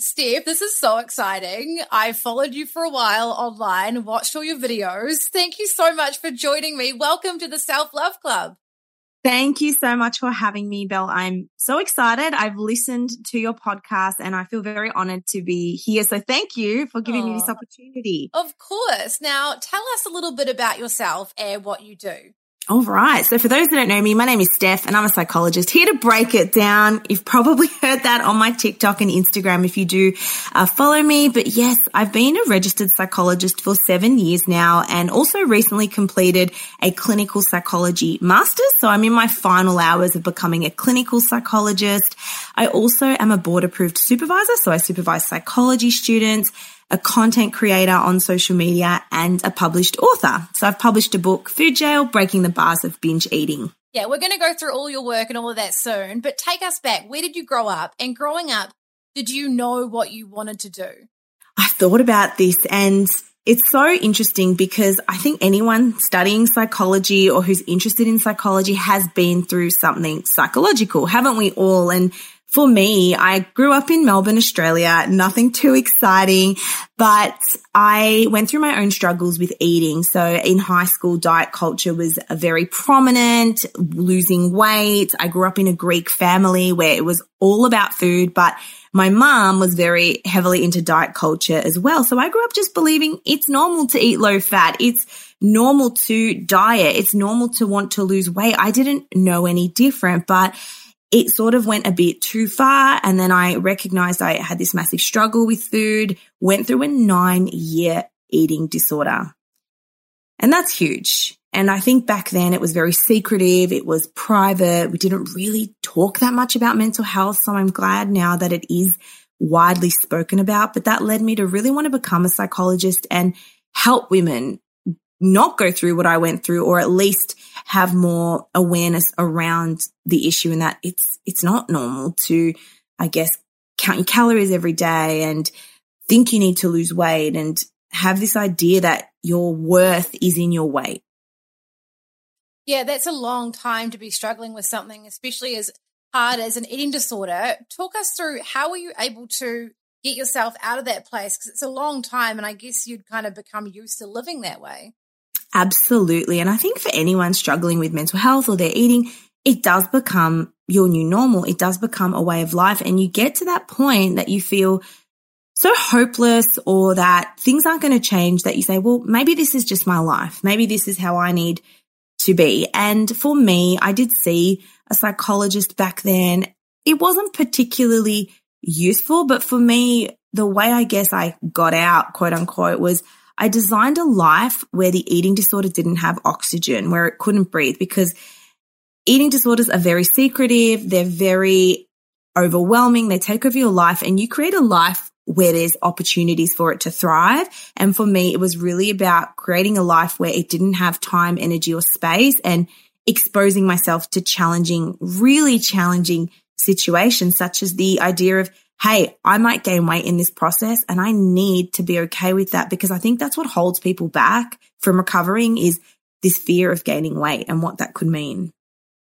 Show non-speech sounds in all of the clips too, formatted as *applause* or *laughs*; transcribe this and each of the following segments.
Steph, this is so exciting. I followed you for a while online, watched all your videos. Thank you so much for joining me. Welcome to the Self Love Club. Thank you so much for having me, Bel. I'm so excited. I've listened to your podcast and I feel very honored to be here. So thank you for giving me this opportunity. Of course. Now, tell us a little bit about yourself and what you do. All right. So for those that don't know me, my name is Steph and I'm a psychologist here to break it down. You've probably *laughs* heard that on my TikTok and Instagram if you do uh, follow me. But yes, I've been a registered psychologist for seven years now and also recently completed a clinical psychology master's. So I'm in my final hours of becoming a clinical psychologist. I also am a board approved supervisor. So I supervise psychology students a content creator on social media, and a published author. So I've published a book, Food Jail, Breaking the Bars of Binge Eating. Yeah, we're going to go through all your work and all of that soon, but take us back. Where did you grow up? And growing up, did you know what you wanted to do? I thought about this and it's so interesting because I think anyone studying psychology or who's interested in psychology has been through something psychological, haven't we all? And for me, I grew up in Melbourne, Australia, nothing too exciting, but I went through my own struggles with eating. So in high school, diet culture was very prominent, losing weight. I grew up in a Greek family where it was all about food, but my mom was very heavily into diet culture as well. So I grew up just believing it's normal to eat low fat. It's normal to diet. It's normal to want to lose weight. I didn't know any different, but it sort of went a bit too far. And then I recognized I had this massive struggle with food, went through a nine year eating disorder. And that's huge. And I think back then it was very secretive. It was private. We didn't really talk that much about mental health. So I'm glad now that it is widely spoken about. But that led me to really want to become a psychologist and help women not go through what I went through or at least have more awareness around the issue and that it's, it's not normal to, I guess, count your calories every day and think you need to lose weight and have this idea that your worth is in your weight. Yeah, that's a long time to be struggling with something, especially as hard as an eating disorder. Talk us through how were you able to get yourself out of that place? Because it's a long time, and I guess you'd kind of become used to living that way. Absolutely. And I think for anyone struggling with mental health or their eating, it does become your new normal. It does become a way of life. And you get to that point that you feel so hopeless or that things aren't going to change that you say, well, maybe this is just my life. Maybe this is how I need to be. And for me, I did see a psychologist back then. It wasn't particularly useful, but for me, the way I guess I got out, quote unquote, was I designed a life where the eating disorder didn't have oxygen, where it couldn't breathe because eating disorders are very secretive. They're very overwhelming. They take over your life and you create a life where there's opportunities for it to thrive. And for me, it was really about creating a life where it didn't have time, energy or space and exposing myself to challenging, really challenging situations, such as the idea of, Hey, I might gain weight in this process and I need to be okay with that because I think that's what holds people back from recovering is this fear of gaining weight and what that could mean.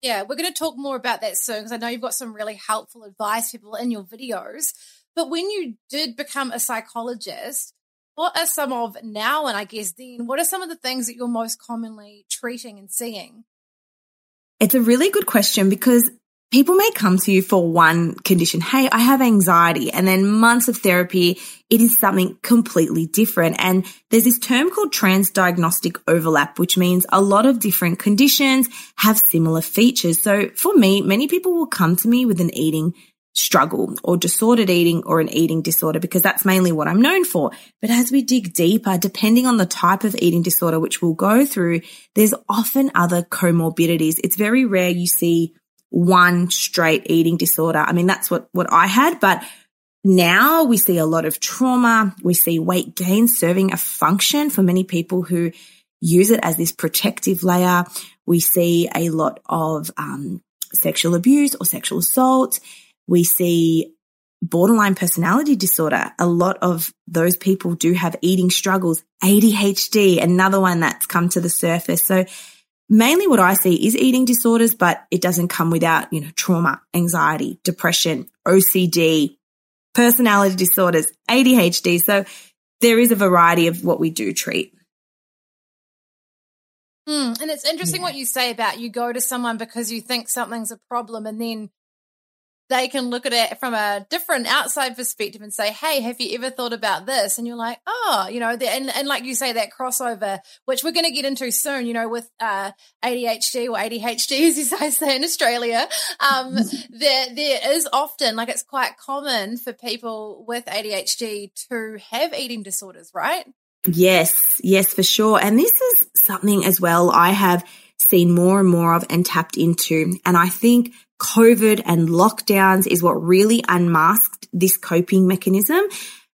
Yeah, we're going to talk more about that soon because I know you've got some really helpful advice, people, in your videos. But when you did become a psychologist, what are some of now and I guess then, what are some of the things that you're most commonly treating and seeing? It's a really good question because people may come to you for one condition. Hey, I have anxiety and then months of therapy. It is something completely different. And there's this term called transdiagnostic overlap, which means a lot of different conditions have similar features. So for me, many people will come to me with an eating struggle or disordered eating or an eating disorder because that's mainly what I'm known for. But as we dig deeper, depending on the type of eating disorder, which we'll go through, there's often other comorbidities. It's very rare you see one straight eating disorder. I mean, that's what, what I had, but now we see a lot of trauma. We see weight gain serving a function for many people who use it as this protective layer. We see a lot of um, sexual abuse or sexual assault. We see borderline personality disorder. A lot of those people do have eating struggles. ADHD, another one that's come to the surface. So mainly what I see is eating disorders, but it doesn't come without, you know, trauma, anxiety, depression, OCD, personality disorders, ADHD. So there is a variety of what we do treat. Mm, and it's interesting yeah. what you say about you go to someone because you think something's a problem and then they can look at it from a different outside perspective and say, Hey, have you ever thought about this? And you're like, Oh, you know, and, and like you say, that crossover, which we're going to get into soon, you know, with, uh, ADHD or ADHD, *laughs* as you say in Australia, um, *laughs* there, there is often, like, it's quite common for people with ADHD to have eating disorders, right? Yes, yes, for sure. And this is something as well I have seen more and more of and tapped into. And I think COVID and lockdowns is what really unmasked this coping mechanism.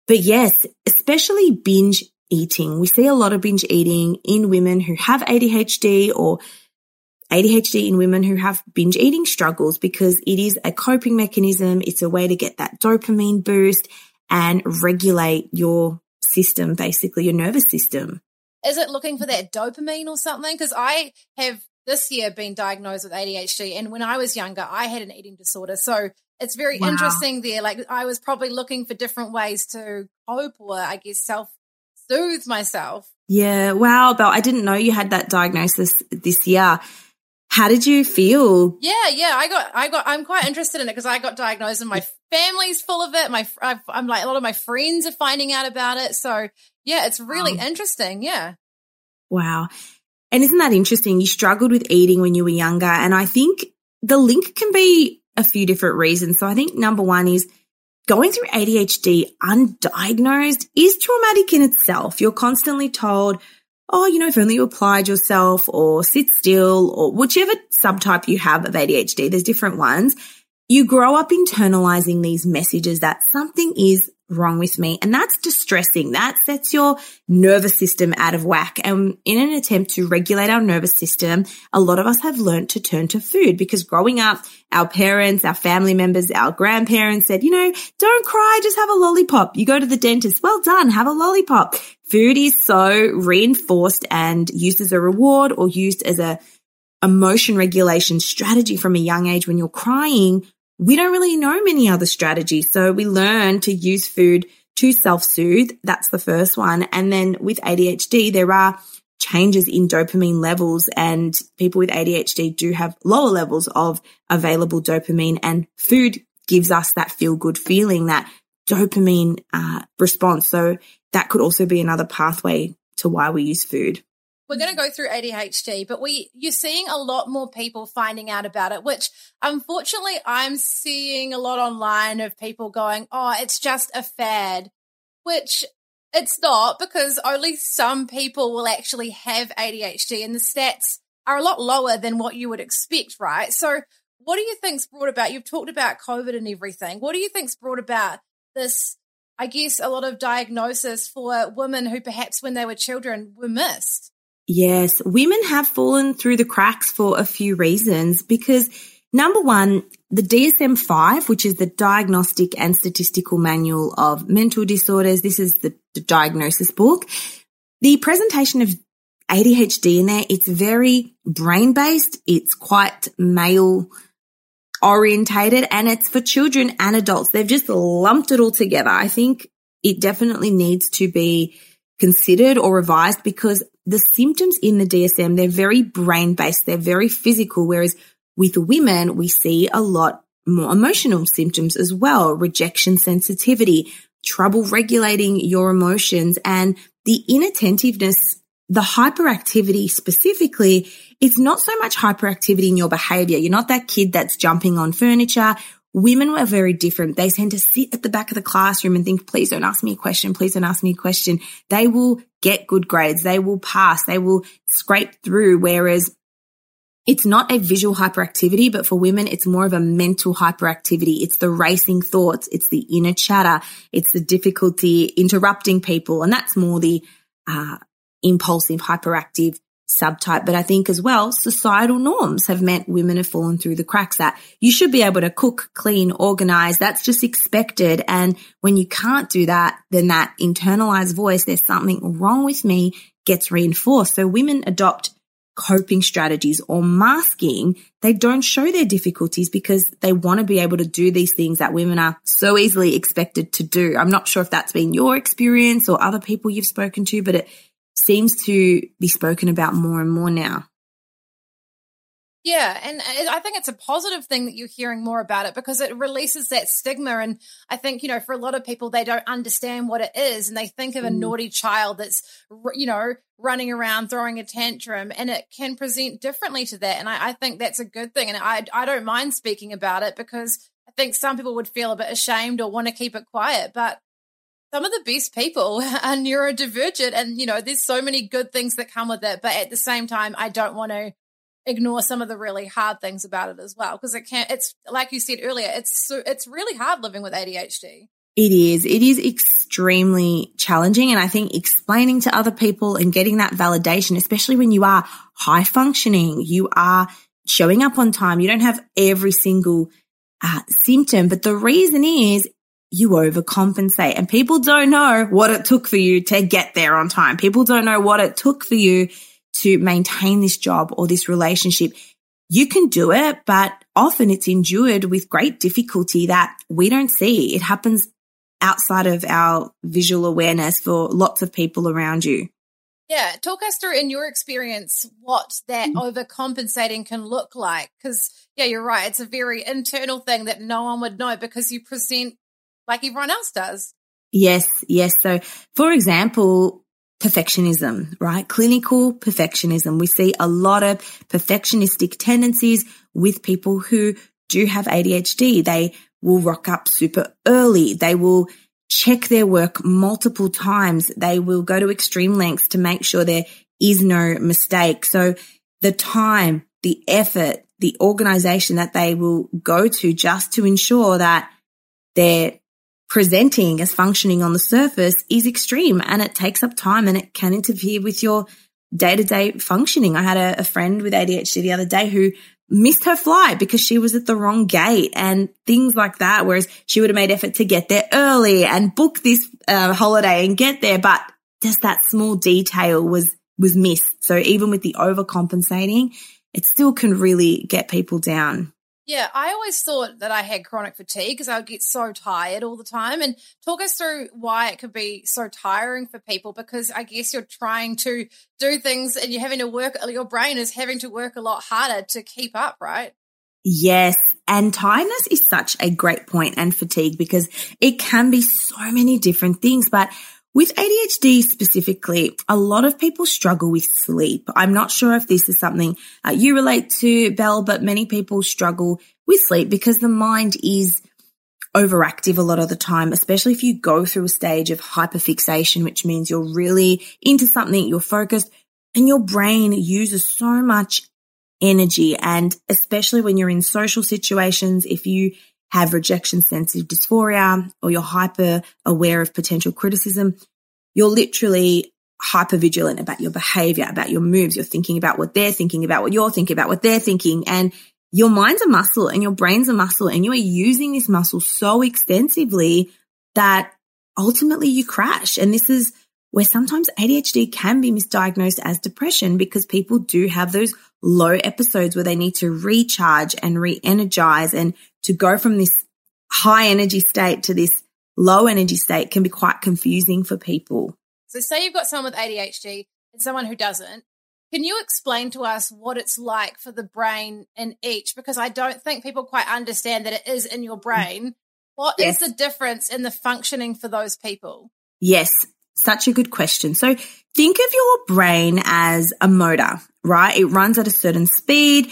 But yes, especially binge eating. We see a lot of binge eating in women who have ADHD or ADHD in women who have binge eating struggles because it is a coping mechanism. It's a way to get that dopamine boost and regulate your system, basically your nervous system. Is it looking for that dopamine or something? Because I have this year been diagnosed with ADHD. And when I was younger, I had an eating disorder. So it's very wow. interesting there. Like I was probably looking for different ways to cope or I guess self soothe myself. Yeah. Wow, Bel. I didn't know you had that diagnosis this year. How did you feel? Yeah, yeah, I got, I got, I'm quite interested in it because I got diagnosed and my family's full of it. My, I'm like, a lot of my friends are finding out about it. So yeah, it's really wow. interesting. Yeah. Wow. And isn't that interesting? You struggled with eating when you were younger. And I think the link can be a few different reasons. So I think number one is going through ADHD undiagnosed is traumatic in itself. You're constantly told, oh, you know, if only you applied yourself or sit still or whichever subtype you have of ADHD, there's different ones. You grow up internalizing these messages that something is wrong with me. And that's distressing. That sets your nervous system out of whack. And in an attempt to regulate our nervous system, a lot of us have learned to turn to food because growing up, our parents, our family members, our grandparents said, you know, don't cry, just have a lollipop. You go to the dentist. Well done. Have a lollipop. Food is so reinforced and used as a reward or used as a emotion regulation strategy from a young age when you're crying we don't really know many other strategies. So we learn to use food to self-soothe. That's the first one. And then with ADHD, there are changes in dopamine levels and people with ADHD do have lower levels of available dopamine and food gives us that feel good feeling, that dopamine uh, response. So that could also be another pathway to why we use food we're going to go through ADHD, but we you're seeing a lot more people finding out about it, which unfortunately I'm seeing a lot online of people going, "Oh, it's just a fad," which it's not because only some people will actually have ADHD, and the stats are a lot lower than what you would expect, right? So, what do you think's brought about? You've talked about COVID and everything. What do you think's brought about this? I guess a lot of diagnosis for women who perhaps when they were children were missed. Yes, women have fallen through the cracks for a few reasons because number one, the DSM 5, which is the Diagnostic and Statistical Manual of Mental Disorders, this is the, the diagnosis book. The presentation of ADHD in there, it's very brain based. It's quite male orientated and it's for children and adults. They've just lumped it all together. I think it definitely needs to be considered or revised because the symptoms in the DSM, they're very brain based. They're very physical. Whereas with women, we see a lot more emotional symptoms as well. Rejection sensitivity, trouble regulating your emotions and the inattentiveness the hyperactivity specifically, it's not so much hyperactivity in your behavior. You're not that kid that's jumping on furniture. Women were very different. They tend to sit at the back of the classroom and think, please don't ask me a question. Please don't ask me a question. They will get good grades. They will pass. They will scrape through. Whereas it's not a visual hyperactivity, but for women, it's more of a mental hyperactivity. It's the racing thoughts. It's the inner chatter. It's the difficulty interrupting people. And that's more the, uh, impulsive, hyperactive subtype. But I think as well, societal norms have meant women have fallen through the cracks that you should be able to cook, clean, organize. That's just expected. And when you can't do that, then that internalized voice, there's something wrong with me gets reinforced. So women adopt coping strategies or masking. They don't show their difficulties because they want to be able to do these things that women are so easily expected to do. I'm not sure if that's been your experience or other people you've spoken to, but it, seems to be spoken about more and more now. Yeah, and I think it's a positive thing that you're hearing more about it because it releases that stigma. And I think, you know, for a lot of people, they don't understand what it is and they think of a mm. naughty child that's, you know, running around throwing a tantrum and it can present differently to that. And I, I think that's a good thing. And I, I don't mind speaking about it because I think some people would feel a bit ashamed or want to keep it quiet. But some of the best people *laughs* are neurodivergent and you know there's so many good things that come with it but at the same time i don't want to ignore some of the really hard things about it as well because it can't it's like you said earlier it's it's really hard living with adhd it is. It is extremely challenging and i think explaining to other people and getting that validation especially when you are high functioning you are showing up on time you don't have every single uh, symptom but the reason is you overcompensate and people don't know what it took for you to get there on time. People don't know what it took for you to maintain this job or this relationship. You can do it, but often it's endured with great difficulty that we don't see. It happens outside of our visual awareness for lots of people around you. Yeah, talk us through in your experience what that mm. overcompensating can look like. Because, yeah, you're right. It's a very internal thing that no one would know because you present like everyone else does. Yes, yes. So, for example, perfectionism, right? Clinical perfectionism. We see a lot of perfectionistic tendencies with people who do have ADHD. They will rock up super early. They will check their work multiple times. They will go to extreme lengths to make sure there is no mistake. So the time, the effort, the organization that they will go to just to ensure that their presenting as functioning on the surface is extreme and it takes up time and it can interfere with your day to day functioning. I had a, a, friend with ADHD the other day who missed her flight because she was at the wrong gate and things like that. Whereas she would have made effort to get there early and book this uh, holiday and get there. But just that small detail was, was missed. So even with the overcompensating, it still can really get people down. Yeah, I always thought that I had chronic fatigue because I would get so tired all the time. And talk us through why it could be so tiring for people because I guess you're trying to do things and you're having to work, your brain is having to work a lot harder to keep up, right? Yes. And tiredness is such a great point and fatigue because it can be so many different things. But with ADHD specifically, a lot of people struggle with sleep. I'm not sure if this is something uh, you relate to, Bel, but many people struggle with sleep because the mind is overactive a lot of the time, especially if you go through a stage of hyperfixation, which means you're really into something, you're focused, and your brain uses so much energy. And especially when you're in social situations, if you have rejection sensitive dysphoria or you're hyper aware of potential criticism, you're literally hyper vigilant about your behavior, about your moves. You're thinking about what they're thinking about, what you're thinking about, what they're thinking. And your mind's a muscle and your brain's a muscle and you are using this muscle so extensively that ultimately you crash. And this is where sometimes ADHD can be misdiagnosed as depression because people do have those low episodes where they need to recharge and re-energize and to go from this high energy state to this low energy state can be quite confusing for people. So say you've got someone with ADHD and someone who doesn't. Can you explain to us what it's like for the brain in each? Because I don't think people quite understand that it is in your brain. What yes. is the difference in the functioning for those people? Yes, such a good question. So think of your brain as a motor, right? It runs at a certain speed.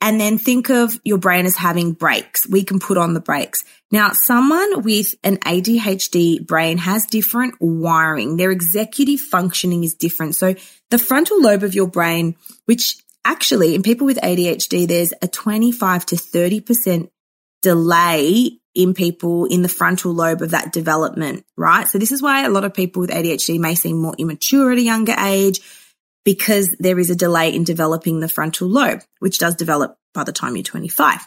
And then think of your brain as having brakes. We can put on the brakes. Now, someone with an ADHD brain has different wiring. Their executive functioning is different. So the frontal lobe of your brain, which actually in people with ADHD, there's a 25 to 30% delay in people in the frontal lobe of that development, right? So this is why a lot of people with ADHD may seem more immature at a younger age because there is a delay in developing the frontal lobe, which does develop by the time you're 25.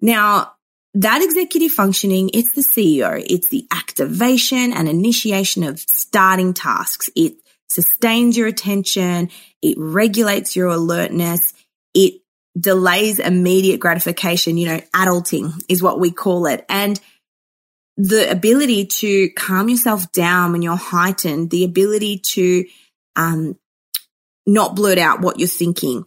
Now, that executive functioning, it's the CEO. It's the activation and initiation of starting tasks. It sustains your attention. It regulates your alertness. It delays immediate gratification. You know, adulting is what we call it. And the ability to calm yourself down when you're heightened, the ability to, um, not blurt out what you're thinking.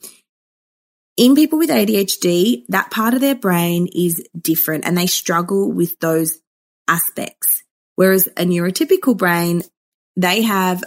In people with ADHD, that part of their brain is different and they struggle with those aspects. Whereas a neurotypical brain, they have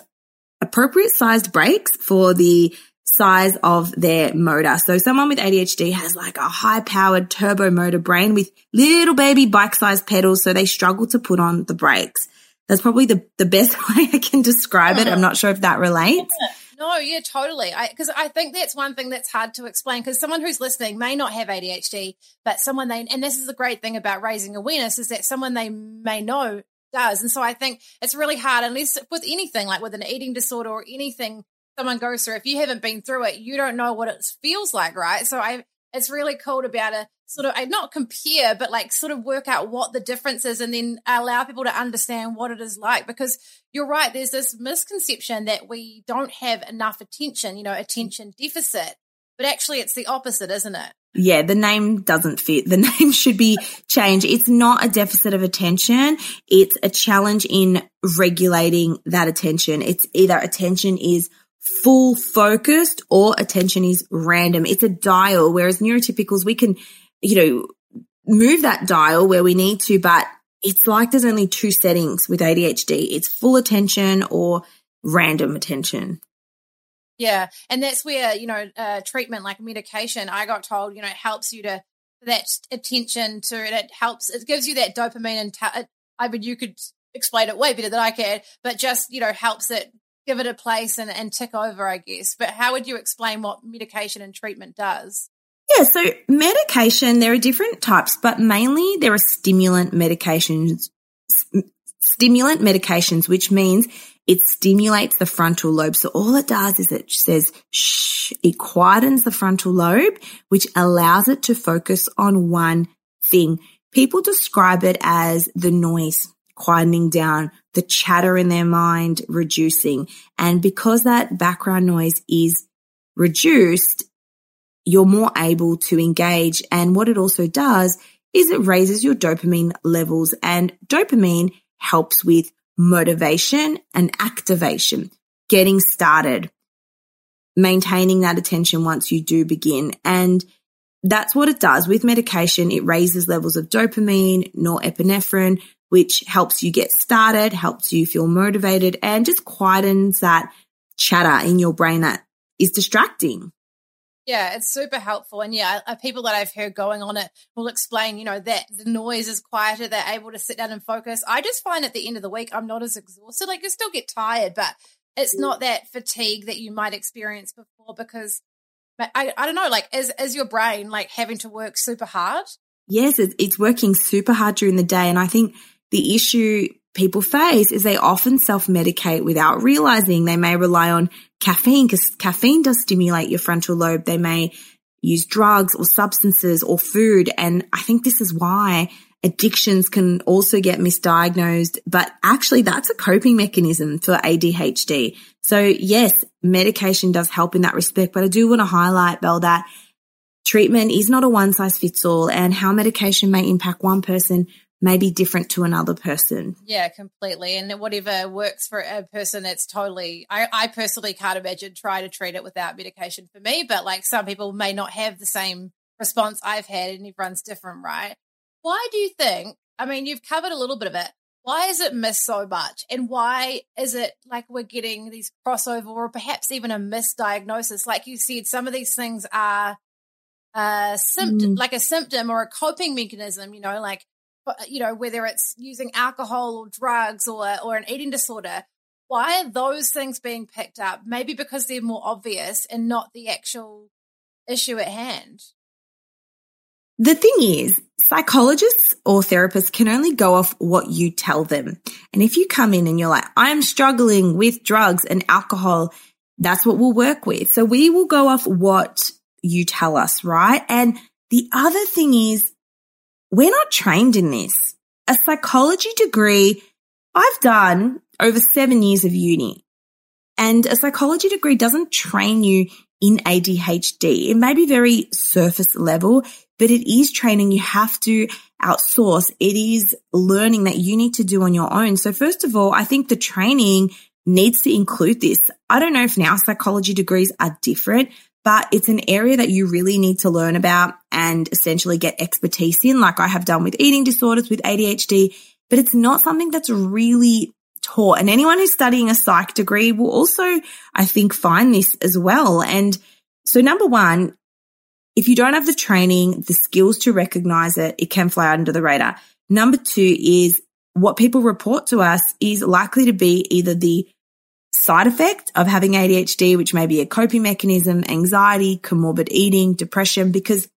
appropriate sized brakes for the size of their motor. So someone with ADHD has like a high powered turbo motor brain with little baby bike sized pedals. So they struggle to put on the brakes. That's probably the, the best *laughs* way I can describe it. I'm not sure if that relates. No, yeah, totally. Because I, I, think that's one thing that's hard to explain. Because someone who's listening may not have ADHD, but someone they, and this is the great thing about raising awareness is that someone they may know does. And so I think it's really hard, unless with anything like with an eating disorder or anything someone goes through, if you haven't been through it, you don't know what it feels like, right? So I, it's really cool to be able to sort of eh, not compare, but like sort of work out what the difference is and then allow people to understand what it is like. Because you're right, there's this misconception that we don't have enough attention, you know, attention deficit. But actually, it's the opposite, isn't it? Yeah, the name doesn't fit. The *laughs* name should be changed. It's not a deficit of attention. It's a challenge in regulating that attention. It's either attention is full focused or attention is random. It's a dial, whereas neurotypicals, we can, you know, move that dial where we need to, but it's like there's only two settings with ADHD. It's full attention or random attention. Yeah. And that's where, you know, uh, treatment like medication, I got told, you know, helps you to that attention to it. It helps, it gives you that dopamine and ta- I mean, you could explain it way better than I can, but just, you know, helps it give it a place and, and tick over, I guess. But how would you explain what medication and treatment does? Yeah, so medication, there are different types, but mainly there are stimulant medications, stimulant medications, which means it stimulates the frontal lobe. So all it does is it says shh, it quietens the frontal lobe, which allows it to focus on one thing. People describe it as the noise quietening down, the chatter in their mind reducing. And because that background noise is reduced, you're more able to engage. And what it also does is it raises your dopamine levels and dopamine helps with motivation and activation, getting started, maintaining that attention once you do begin. And that's what it does with medication. It raises levels of dopamine, norepinephrine, which helps you get started, helps you feel motivated and just quietens that chatter in your brain that is distracting. Yeah, it's super helpful. And yeah, uh, people that I've heard going on it will explain, you know, that the noise is quieter. They're able to sit down and focus. I just find at the end of the week, I'm not as exhausted. Like you still get tired, but it's not that fatigue that you might experience before because I, I don't know, like is, is your brain like having to work super hard? Yes, it's working super hard during the day. And I think the issue people face is they often self-medicate without realizing they may rely on caffeine because caffeine does stimulate your frontal lobe. They may use drugs or substances or food. And I think this is why addictions can also get misdiagnosed, but actually that's a coping mechanism for ADHD. So yes, medication does help in that respect, but I do want to highlight, Bel, that treatment is not a one size fits all and how medication may impact one person may be different to another person. Yeah, completely. And whatever works for a person, it's totally, I, I personally can't imagine try to treat it without medication for me, but like some people may not have the same response I've had and everyone's different, right? Why do you think? I mean, you've covered a little bit of it. Why is it missed so much? And why is it like we're getting these crossover or perhaps even a misdiagnosis? Like you said, some of these things are a symptom, mm. like a symptom or a coping mechanism, you know, like, you know, whether it's using alcohol or drugs or, or an eating disorder. Why are those things being picked up? Maybe because they're more obvious and not the actual issue at hand. The thing is, psychologists or therapists can only go off what you tell them. And if you come in and you're like, I'm struggling with drugs and alcohol, that's what we'll work with. So we will go off what you tell us, right? And the other thing is, we're not trained in this. A psychology degree, I've done over seven years of uni. And a psychology degree doesn't train you in ADHD. It may be very surface level but it is training you have to outsource. It is learning that you need to do on your own. So first of all, I think the training needs to include this. I don't know if now psychology degrees are different, but it's an area that you really need to learn about and essentially get expertise in, like I have done with eating disorders, with ADHD, but it's not something that's really taught. And anyone who's studying a psych degree will also, I think, find this as well. And so number one, if you don't have the training, the skills to recognize it, it can fly under the radar. Number two is what people report to us is likely to be either the side effect of having ADHD, which may be a coping mechanism, anxiety, comorbid eating, depression, because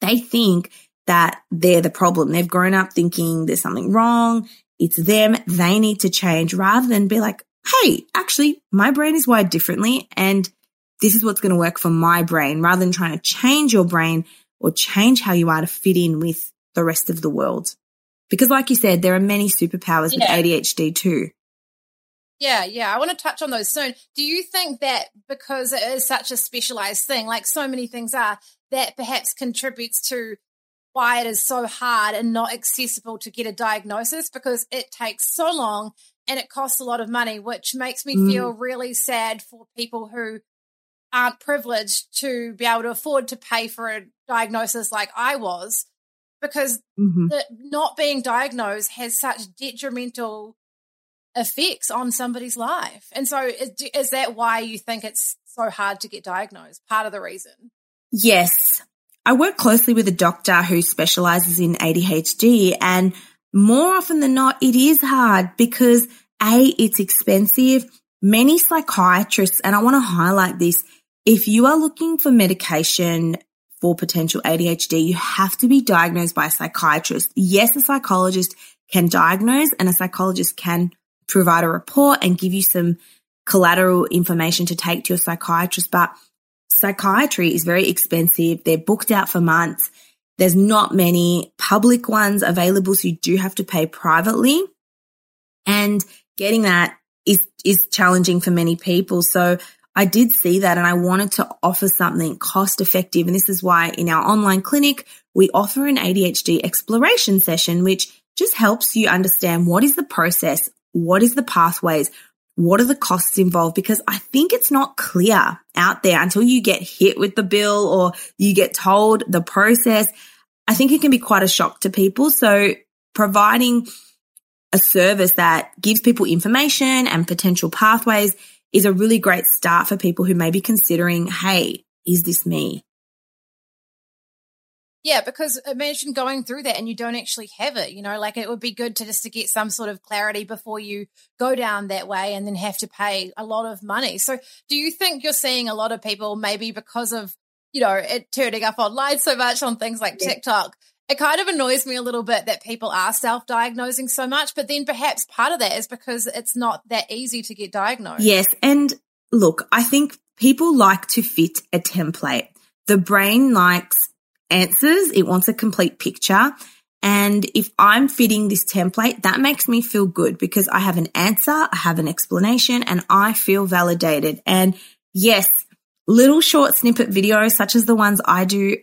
they think that they're the problem. They've grown up thinking there's something wrong. It's them. They need to change rather than be like, Hey, actually, my brain is wired differently and this is what's going to work for my brain rather than trying to change your brain or change how you are to fit in with the rest of the world. Because like you said, there are many superpowers yeah. with ADHD too. Yeah, yeah. I want to touch on those soon. Do you think that because it is such a specialized thing, like so many things are, that perhaps contributes to why it is so hard and not accessible to get a diagnosis because it takes so long and it costs a lot of money, which makes me mm. feel really sad for people who aren't privileged to be able to afford to pay for a diagnosis like I was because mm-hmm. the, not being diagnosed has such detrimental effects on somebody's life. And so is, is that why you think it's so hard to get diagnosed? Part of the reason? Yes. I work closely with a doctor who specializes in ADHD and more often than not, it is hard because A, it's expensive. Many psychiatrists, and I want to highlight this, if you are looking for medication for potential ADHD, you have to be diagnosed by a psychiatrist. Yes, a psychologist can diagnose and a psychologist can provide a report and give you some collateral information to take to your psychiatrist. But psychiatry is very expensive. They're booked out for months. There's not many public ones available. So you do have to pay privately and getting that is, is challenging for many people. So I did see that and I wanted to offer something cost effective. And this is why in our online clinic, we offer an ADHD exploration session, which just helps you understand what is the process? What is the pathways? What are the costs involved? Because I think it's not clear out there until you get hit with the bill or you get told the process. I think it can be quite a shock to people. So providing a service that gives people information and potential pathways is a really great start for people who may be considering, hey, is this me? Yeah, because imagine going through that and you don't actually have it, you know, like it would be good to just to get some sort of clarity before you go down that way and then have to pay a lot of money. So do you think you're seeing a lot of people maybe because of, you know, it turning up online so much on things like yeah. TikTok it kind of annoys me a little bit that people are self diagnosing so much, but then perhaps part of that is because it's not that easy to get diagnosed. Yes. And look, I think people like to fit a template. the brain likes answers. It wants a complete picture. And if I'm fitting this template, that makes me feel good because I have an answer, I have an explanation, and I feel validated. And yes, little short snippet videos such as the ones I do,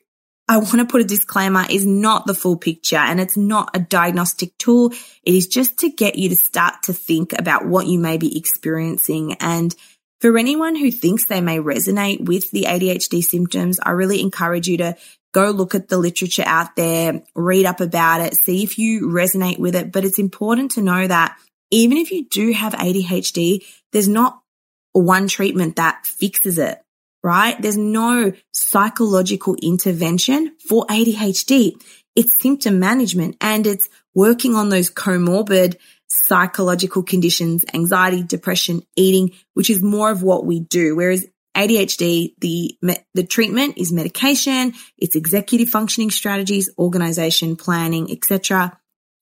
I want to put a disclaimer is not the full picture and it's not a diagnostic tool. It is just to get you to start to think about what you may be experiencing. And for anyone who thinks they may resonate with the ADHD symptoms, I really encourage you to go look at the literature out there, read up about it, see if you resonate with it. But it's important to know that even if you do have ADHD, there's not one treatment that fixes it, right? There's no psychological intervention for ADHD. It's symptom management and it's working on those comorbid psychological conditions, anxiety, depression, eating, which is more of what we do. Whereas ADHD, the, the treatment is medication, it's executive functioning strategies, organization, planning, etc.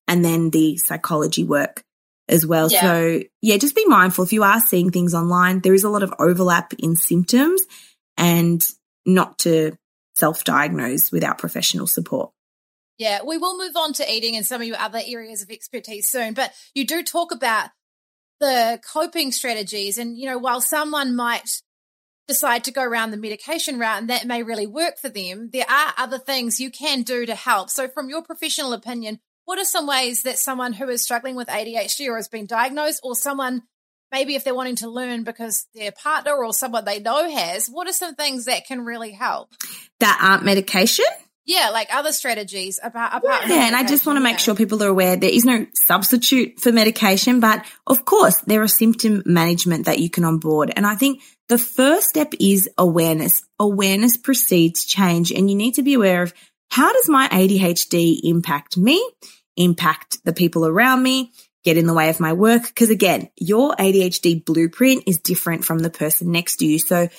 And then the psychology work as well. Yeah. So yeah, just be mindful if you are seeing things online, there is a lot of overlap in symptoms and not to self-diagnose without professional support. Yeah, we will move on to eating and some of your other areas of expertise soon, but you do talk about the coping strategies and you know while someone might decide to go around the medication route and that may really work for them, there are other things you can do to help. So, from your professional opinion, what are some ways that someone who is struggling with ADHD or has been diagnosed, or someone maybe if they're wanting to learn because their partner or someone they know has, what are some things that can really help? That aren't medication? Yeah, like other strategies about apart. Yeah, and I just want to make sure people are aware there is no substitute for medication, but of course there are symptom management that you can onboard. And I think the first step is awareness. Awareness precedes change, and you need to be aware of how does my ADHD impact me, impact the people around me, get in the way of my work? Because again, your ADHD blueprint is different from the person next to you. So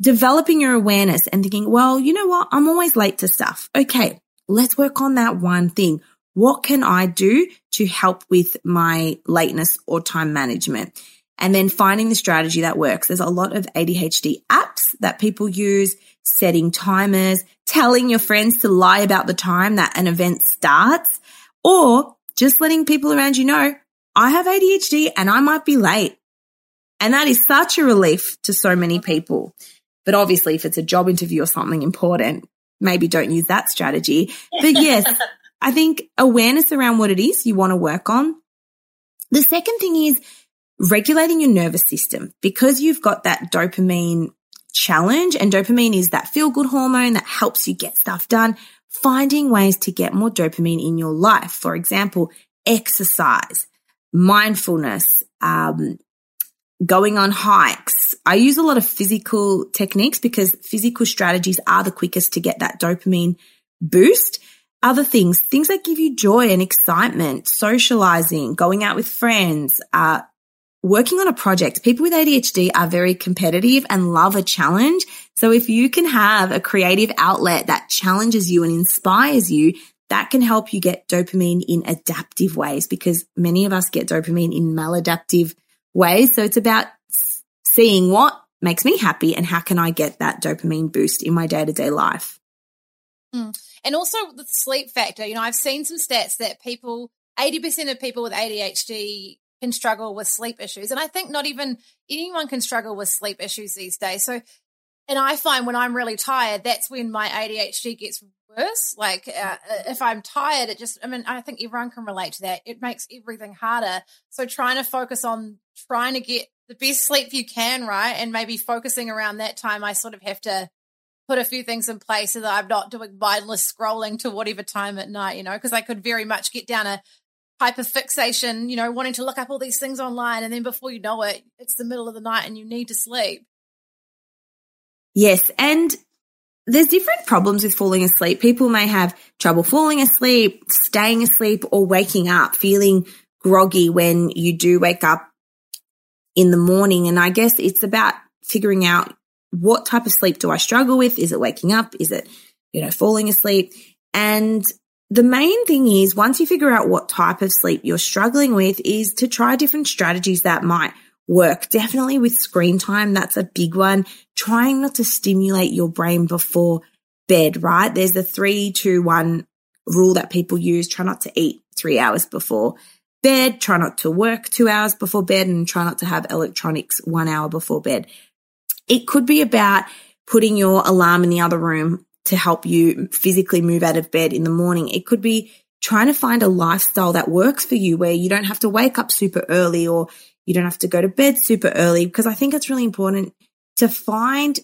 developing your awareness and thinking, well, you know what? I'm always late to stuff. Okay. Let's work on that one thing. What can I do to help with my lateness or time management? And then finding the strategy that works. There's a lot of ADHD apps that people use, setting timers, telling your friends to lie about the time that an event starts, or just letting people around you know, I have ADHD and I might be late. And that is such a relief to so many people. But obviously, if it's a job interview or something important, maybe don't use that strategy. But yes, *laughs* I think awareness around what it is you want to work on. The second thing is regulating your nervous system because you've got that dopamine challenge and dopamine is that feel good hormone that helps you get stuff done. Finding ways to get more dopamine in your life. For example, exercise, mindfulness, um, going on hikes. I use a lot of physical techniques because physical strategies are the quickest to get that dopamine boost. Other things, things that give you joy and excitement, socializing, going out with friends, uh, working on a project. People with ADHD are very competitive and love a challenge. So if you can have a creative outlet that challenges you and inspires you, that can help you get dopamine in adaptive ways because many of us get dopamine in maladaptive ways. So it's about seeing what makes me happy and how can I get that dopamine boost in my day to day life. Mm. And also the sleep factor. You know, I've seen some stats that people, 80% of people with ADHD can struggle with sleep issues. And I think not even anyone can struggle with sleep issues these days. So, and I find when I'm really tired, that's when my ADHD gets worse. Like uh, if I'm tired, it just, I mean, I think everyone can relate to that. It makes everything harder. So trying to focus on trying to get the best sleep you can, right? And maybe focusing around that time, I sort of have to put a few things in place so that I'm not doing mindless scrolling to whatever time at night, you know, because I could very much get down a hyperfixation, you know, wanting to look up all these things online. And then before you know it, it's the middle of the night and you need to sleep. Yes. And there's different problems with falling asleep. People may have trouble falling asleep, staying asleep, or waking up feeling groggy when you do wake up in the morning. And I guess it's about figuring out what type of sleep do I struggle with? Is it waking up? Is it, you know, falling asleep? And the main thing is once you figure out what type of sleep you're struggling with is to try different strategies that might work. Definitely with screen time, that's a big one. Trying not to stimulate your brain before bed, right? There's the three, two, one rule that people use. Try not to eat three hours before bed. Try not to work two hours before bed and try not to have electronics one hour before bed. It could be about putting your alarm in the other room to help you physically move out of bed in the morning. It could be trying to find a lifestyle that works for you where you don't have to wake up super early or you don't have to go to bed super early because I think it's really important to find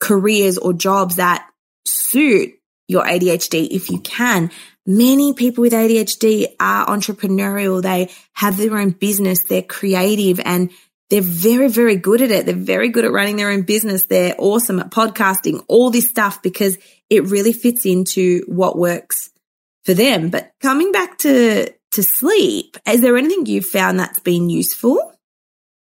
careers or jobs that suit your ADHD if you can. Many people with ADHD are entrepreneurial. They have their own business. They're creative and they're very, very good at it. They're very good at running their own business. They're awesome at podcasting, all this stuff because it really fits into what works for them. But coming back to, to sleep, is there anything you've found that's been useful?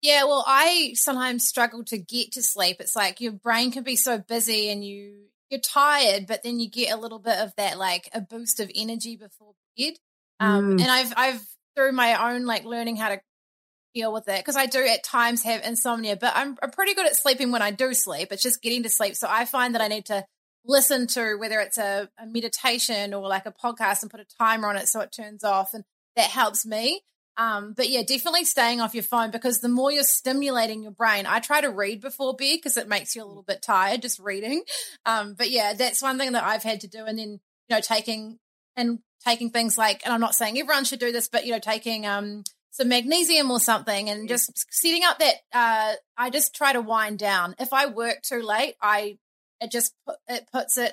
Yeah, well, I sometimes struggle to get to sleep. It's like your brain can be so busy and you you're tired, but then you get a little bit of that like a boost of energy before bed. Um, mm. and I've I've through my own like learning how to deal with it because I do at times have insomnia, but I'm I'm pretty good at sleeping when I do sleep. It's just getting to sleep. So I find that I need to listen to whether it's a, a meditation or like a podcast and put a timer on it so it turns off, and that helps me. Um, but yeah, definitely staying off your phone because the more you're stimulating your brain, I try to read before bed because it makes you a little bit tired just reading. Um, but yeah, that's one thing that I've had to do. And then, you know, taking and taking things like, and I'm not saying everyone should do this, but you know, taking, um, some magnesium or something and just setting up that, uh, I just try to wind down. If I work too late, I, it just, it puts it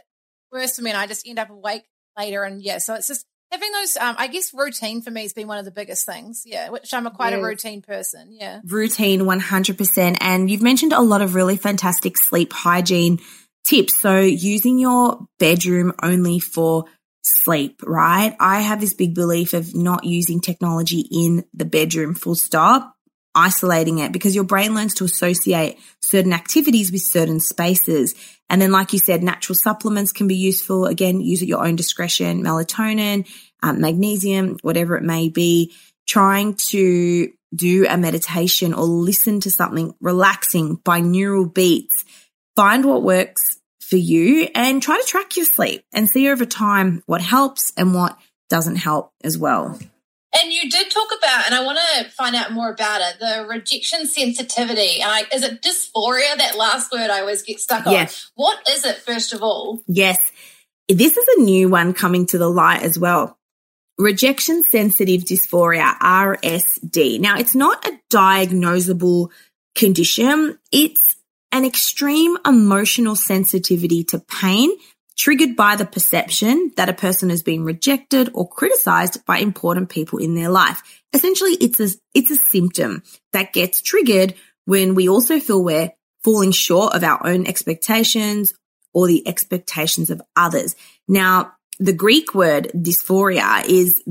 worse for me and I just end up awake later. And yeah, so it's just, having those um, i guess routine for me has been one of the biggest things yeah which i'm a quite yes. a routine person yeah routine 100% and you've mentioned a lot of really fantastic sleep hygiene tips so using your bedroom only for sleep right i have this big belief of not using technology in the bedroom full stop isolating it because your brain learns to associate certain activities with certain spaces. And then, like you said, natural supplements can be useful. Again, use at your own discretion, melatonin, um, magnesium, whatever it may be. Trying to do a meditation or listen to something relaxing binaural beats. Find what works for you and try to track your sleep and see over time what helps and what doesn't help as well. And you did talk about, and I want to find out more about it, the rejection sensitivity. And I, is it dysphoria? That last word I always get stuck on. Yes. What is it, first of all? Yes. This is a new one coming to the light as well. Rejection sensitive dysphoria, RSD. Now, it's not a diagnosable condition. It's an extreme emotional sensitivity to pain triggered by the perception that a person has been rejected or criticized by important people in their life. Essentially, it's a, it's a symptom that gets triggered when we also feel we're falling short of our own expectations or the expectations of others. Now, the Greek word dysphoria is,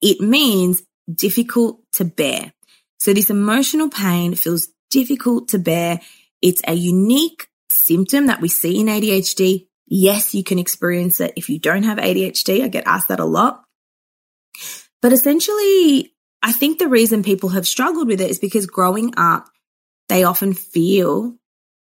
it means difficult to bear. So this emotional pain feels difficult to bear. It's a unique symptom that we see in ADHD Yes, you can experience it if you don't have ADHD. I get asked that a lot. But essentially, I think the reason people have struggled with it is because growing up, they often feel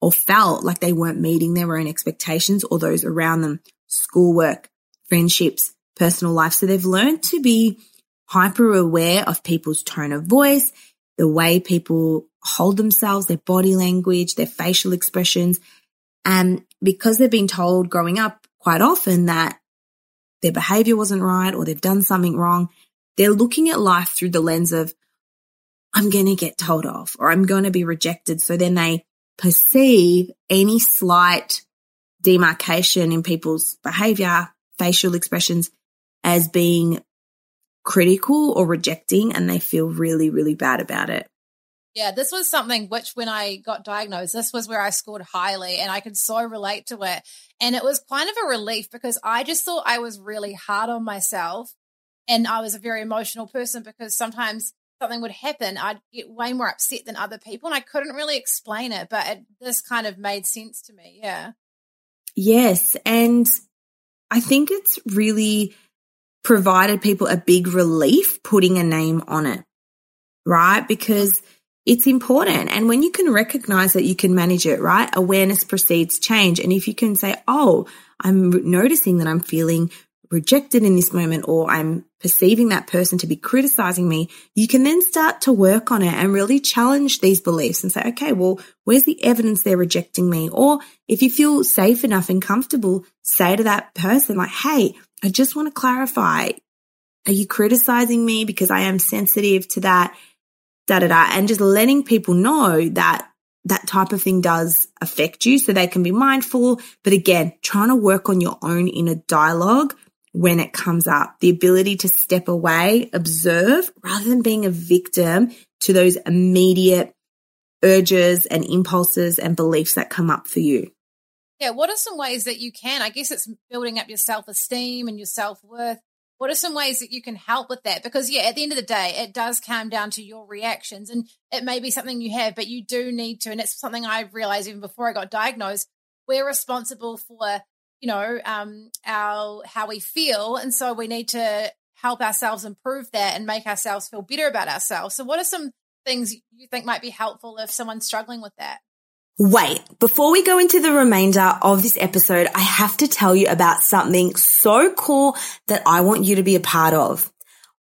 or felt like they weren't meeting their own expectations or those around them, schoolwork, friendships, personal life. So they've learned to be hyper aware of people's tone of voice, the way people hold themselves, their body language, their facial expressions, and because they've been told growing up quite often that their behavior wasn't right or they've done something wrong, they're looking at life through the lens of, I'm going to get told off or I'm going to be rejected. So then they perceive any slight demarcation in people's behavior, facial expressions as being critical or rejecting and they feel really, really bad about it. Yeah, this was something which, when I got diagnosed, this was where I scored highly and I could so relate to it. And it was kind of a relief because I just thought I was really hard on myself. And I was a very emotional person because sometimes something would happen, I'd get way more upset than other people. And I couldn't really explain it, but it, this kind of made sense to me. Yeah. Yes. And I think it's really provided people a big relief putting a name on it, right? Because it's important. And when you can recognize that you can manage it, right? Awareness precedes change. And if you can say, Oh, I'm noticing that I'm feeling rejected in this moment or I'm perceiving that person to be criticizing me, you can then start to work on it and really challenge these beliefs and say, okay, well, where's the evidence they're rejecting me? Or if you feel safe enough and comfortable, say to that person, like, hey, I just want to clarify. Are you criticizing me because I am sensitive to that? Da da da. And just letting people know that that type of thing does affect you so they can be mindful. But again, trying to work on your own inner dialogue when it comes up, the ability to step away, observe rather than being a victim to those immediate urges and impulses and beliefs that come up for you. Yeah. What are some ways that you can? I guess it's building up your self esteem and your self worth. What are some ways that you can help with that? Because, yeah, at the end of the day, it does come down to your reactions and it may be something you have, but you do need to. And it's something I realized even before I got diagnosed. We're responsible for you know, um, our how we feel, and so we need to help ourselves improve that and make ourselves feel better about ourselves. So, what are some things you think might be helpful if someone's struggling with that? Wait, before we go into the remainder of this episode, I have to tell you about something so cool that I want you to be a part of.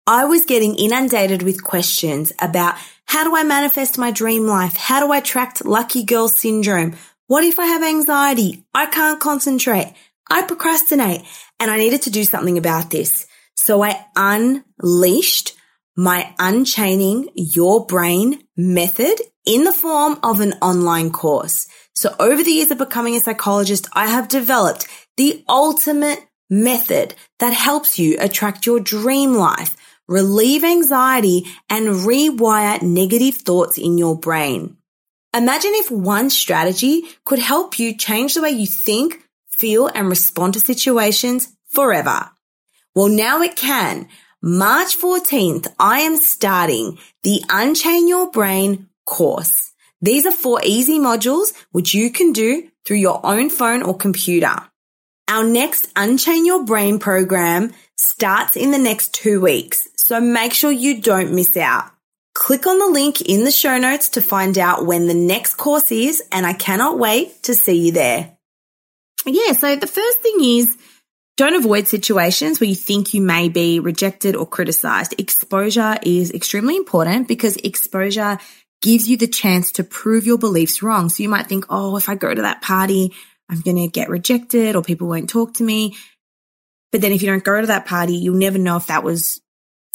I was getting inundated with questions about how do I manifest my dream life? How do I attract lucky girl syndrome? What if I have anxiety? I can't concentrate. I procrastinate and I needed to do something about this. So I unleashed my unchaining your brain method in the form of an online course. So over the years of becoming a psychologist, I have developed the ultimate method that helps you attract your dream life, relieve anxiety and rewire negative thoughts in your brain. Imagine if one strategy could help you change the way you think, feel, and respond to situations forever. Well, now it can. March 14th, I am starting the Unchain Your Brain course. These are four easy modules which you can do through your own phone or computer. Our next Unchain Your Brain program starts in the next two weeks, so make sure you don't miss out. Click on the link in the show notes to find out when the next course is, and I cannot wait to see you there. Yeah, so the first thing is don't avoid situations where you think you may be rejected or criticized. Exposure is extremely important because exposure gives you the chance to prove your beliefs wrong. So you might think, oh, if I go to that party, I'm going to get rejected or people won't talk to me. But then if you don't go to that party, you'll never know if that was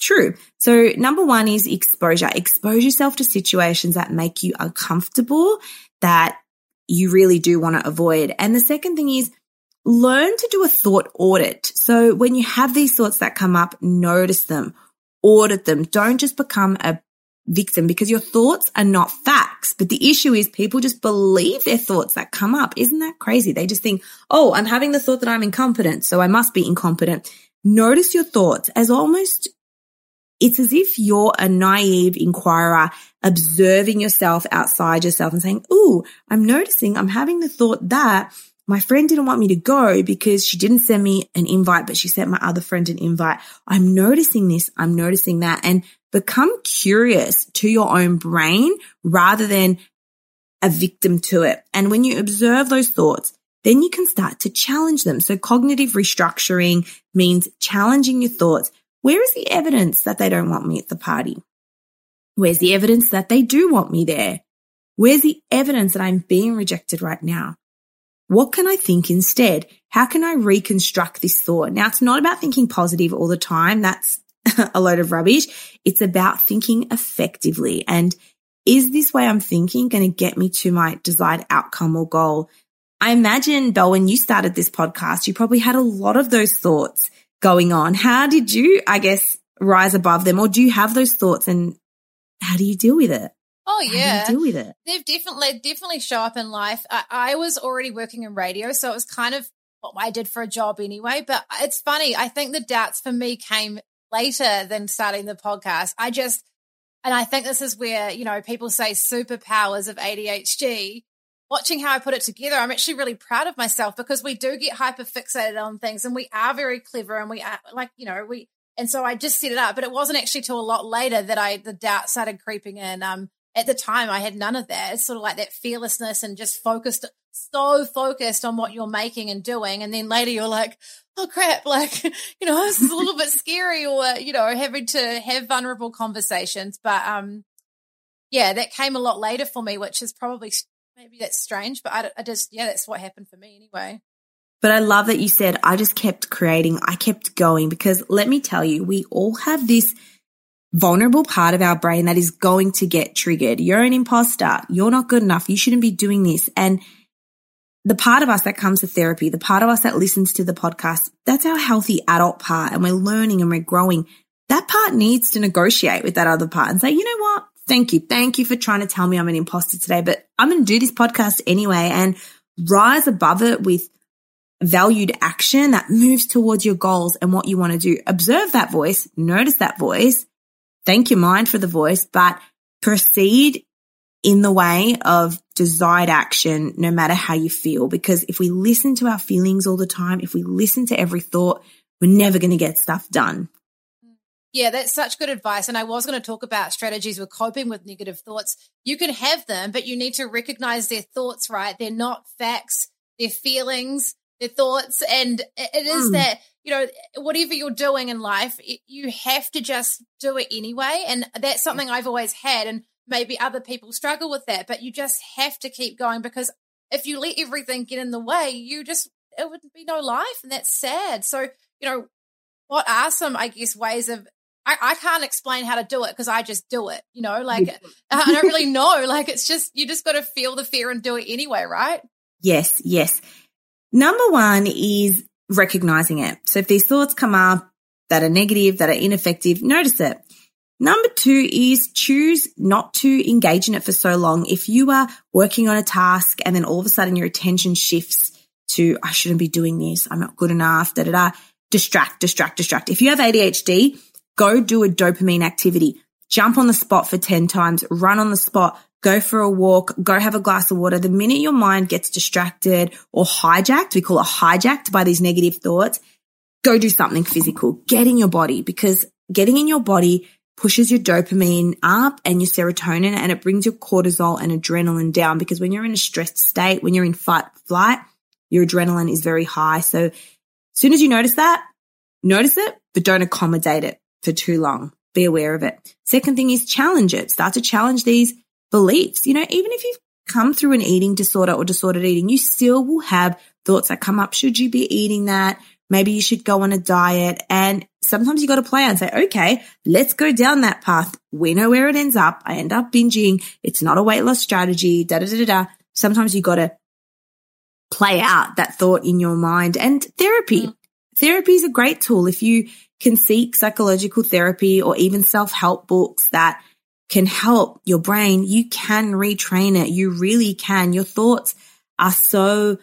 true. So number one is exposure. Expose yourself to situations that make you uncomfortable, that you really do want to avoid. And the second thing is learn to do a thought audit. So when you have these thoughts that come up, notice them, audit them. Don't just become a victim because your thoughts are not facts. But the issue is people just believe their thoughts that come up. Isn't that crazy? They just think, oh, I'm having the thought that I'm incompetent, so I must be incompetent. Notice your thoughts as almost it's as if you're a naive inquirer observing yourself outside yourself and saying, Ooh, I'm noticing I'm having the thought that my friend didn't want me to go because she didn't send me an invite, but she sent my other friend an invite. I'm noticing this. I'm noticing that and become curious to your own brain rather than a victim to it. And when you observe those thoughts, then you can start to challenge them. So cognitive restructuring means challenging your thoughts, where is the evidence that they don't want me at the party? Where's the evidence that they do want me there? Where's the evidence that I'm being rejected right now? What can I think instead? How can I reconstruct this thought? Now, it's not about thinking positive all the time. That's *laughs* a load of rubbish. It's about thinking effectively. And is this way I'm thinking going to get me to my desired outcome or goal? I imagine, Bel, when you started this podcast, you probably had a lot of those thoughts going on. How did you, I guess, rise above them, or do you have those thoughts, and how do you deal with it? Oh yeah, deal with it. They've definitely definitely show up in life. I, I was already working in radio, so it was kind of what I did for a job anyway. But it's funny. I think the doubts for me came later than starting the podcast. I just, and I think this is where you know people say superpowers of ADHD watching how I put it together, I'm actually really proud of myself because we do get hyper fixated on things and we are very clever and we are like, you know, we, and so I just set it up, but it wasn't actually till a lot later that I, the doubt started creeping in. Um, at the time I had none of that. It's sort of like that fearlessness and just focused, so focused on what you're making and doing. And then later you're like, oh crap, *laughs* like, you know, this is a little bit scary or, you know, having to have vulnerable conversations. But, um, yeah, that came a lot later for me, which is probably maybe that's strange, but I, I just, yeah, that's what happened for me anyway. But I love that you said, I just kept creating, I kept going because let me tell you, we all have this vulnerable part of our brain that is going to get triggered. You're an imposter. You're not good enough. You shouldn't be doing this. And the part of us that comes to therapy, the part of us that listens to the podcast, that's our healthy adult part. And we're learning and we're growing. That part needs to negotiate with that other part and say, you know what? Thank you. Thank you for trying to tell me I'm an imposter today, but I'm going to do this podcast anyway and rise above it with valued action that moves towards your goals and what you want to do. Observe that voice, notice that voice, thank your mind for the voice, but proceed in the way of desired action, no matter how you feel. Because if we listen to our feelings all the time, if we listen to every thought, we're never going to get stuff done. Yeah, that's such good advice. And I was going to talk about strategies with coping with negative thoughts. You can have them, but you need to recognize their thoughts, right? They're not facts, they're feelings, their thoughts. And it is mm. that, you know, whatever you're doing in life, you have to just do it anyway. And that's something I've always had. And maybe other people struggle with that, but you just have to keep going because if you let everything get in the way, you just, it would be no life. And that's sad. So, you know, what are some, I guess, ways of I, I, can't explain how to do it because I just do it, you know, like I don't really know. *laughs* Like it's just, you just got to feel the fear and do it anyway, right? Yes, yes. Number one is recognizing it. So if these thoughts come up that are negative, that are ineffective, notice it. Number two is choose not to engage in it for so long. If you are working on a task and then all of a sudden your attention shifts to, I shouldn't be doing this. I'm not good enough, da da da. Distract, distract, distract. If you have ADHD, go do a dopamine activity. Jump on the spot for 10 times, run on the spot, go for a walk, go have a glass of water. The minute your mind gets distracted or hijacked, we call it hijacked by these negative thoughts, go do something physical. Get in your body because getting in your body pushes your dopamine up and your serotonin and it brings your cortisol and adrenaline down because when you're in a stressed state, when you're in fight flight, your adrenaline is very high. So as soon as you notice that, notice it, but don't accommodate it for too long. Be aware of it. Second thing is challenge it. Start to challenge these beliefs. You know, even if you've come through an eating disorder or disordered eating, you still will have thoughts that come up. Should you be eating that? Maybe you should go on a diet. And sometimes you got to play and say, okay, let's go down that path. We know where it ends up. I end up binging. It's not a weight loss strategy. Da da da da. da. Sometimes you got to play out that thought in your mind and therapy. Mm. Therapy is a great tool. If you can seek psychological therapy or even self-help books that can help your brain, you can retrain it. You really can. Your thoughts are so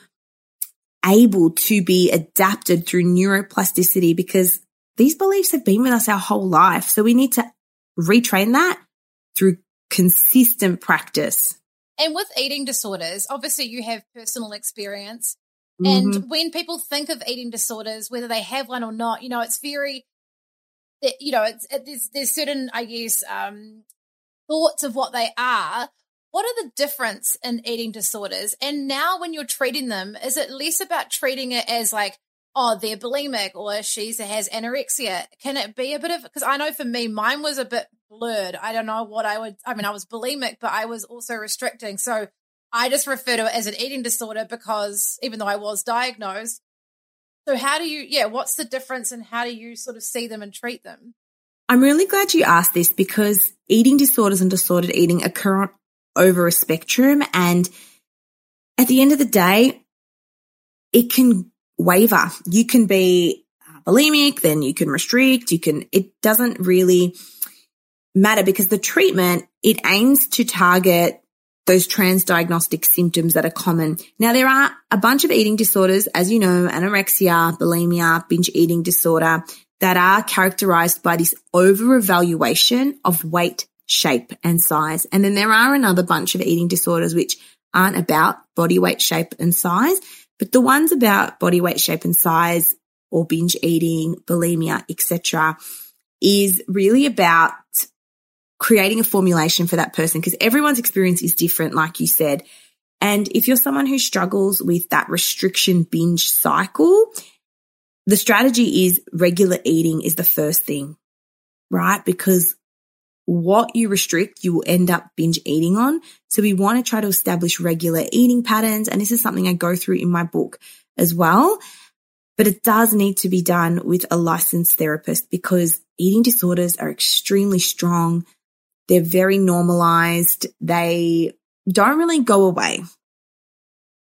able to be adapted through neuroplasticity because these beliefs have been with us our whole life. So we need to retrain that through consistent practice. And with eating disorders, obviously you have personal experience. Mm-hmm. And when people think of eating disorders, whether they have one or not, you know, it's very, you know, it's, it, there's, there's certain, I guess, um, thoughts of what they are. What are the difference in eating disorders? And now when you're treating them, is it less about treating it as like, oh, they're bulimic or she has anorexia? Can it be a bit of, because I know for me, mine was a bit blurred. I don't know what I would, I mean, I was bulimic, but I was also restricting. So I just refer to it as an eating disorder because even though I was diagnosed. So how do you, yeah, what's the difference and how do you sort of see them and treat them? I'm really glad you asked this because eating disorders and disordered eating occur over a spectrum. And at the end of the day, it can waver. You can be bulimic, then you can restrict, you can, it doesn't really matter because the treatment, it aims to target those transdiagnostic symptoms that are common. Now, there are a bunch of eating disorders, as you know, anorexia, bulimia, binge eating disorder that are characterized by this over evaluation of weight, shape and size. And then there are another bunch of eating disorders which aren't about body weight, shape and size, but the ones about body weight, shape and size or binge eating, bulimia, etc. is really about creating a formulation for that person because everyone's experience is different, like you said. And if you're someone who struggles with that restriction binge cycle, the strategy is regular eating is the first thing, right? Because what you restrict, you will end up binge eating on. So we want to try to establish regular eating patterns. And this is something I go through in my book as well. But it does need to be done with a licensed therapist because eating disorders are extremely strong. They're very normalized. They don't really go away.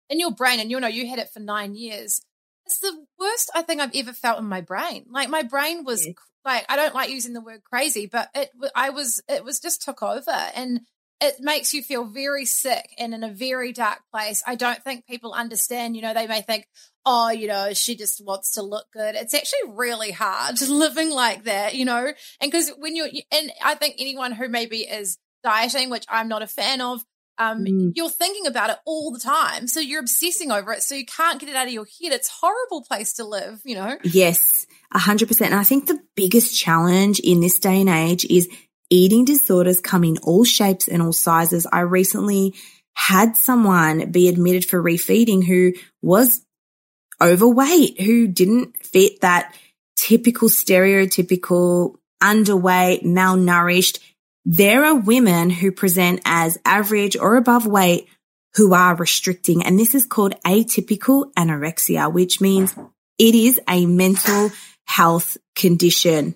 In your brain, and you know, you had it for nine years. It's the worst I think I've ever felt in my brain. Like my brain was yeah. like, I don't like using the word crazy, but it, I was, it was just took over and it makes you feel very sick and in a very dark place. I don't think people understand, you know, they may think, oh, you know, she just wants to look good. It's actually really hard *laughs* living like that, you know, and because when you're, and I think anyone who maybe is dieting, which I'm not a fan of, um, mm. you're thinking about it all the time. So you're obsessing over it. So you can't get it out of your head. It's horrible place to live, you know? Yes, a hundred percent. And I think the biggest challenge in this day and age is eating disorders come in all shapes and all sizes. I recently had someone be admitted for refeeding who was overweight, who didn't fit that typical stereotypical underweight, malnourished. There are women who present as average or above weight who are restricting. And this is called atypical anorexia, which means it is a mental health condition.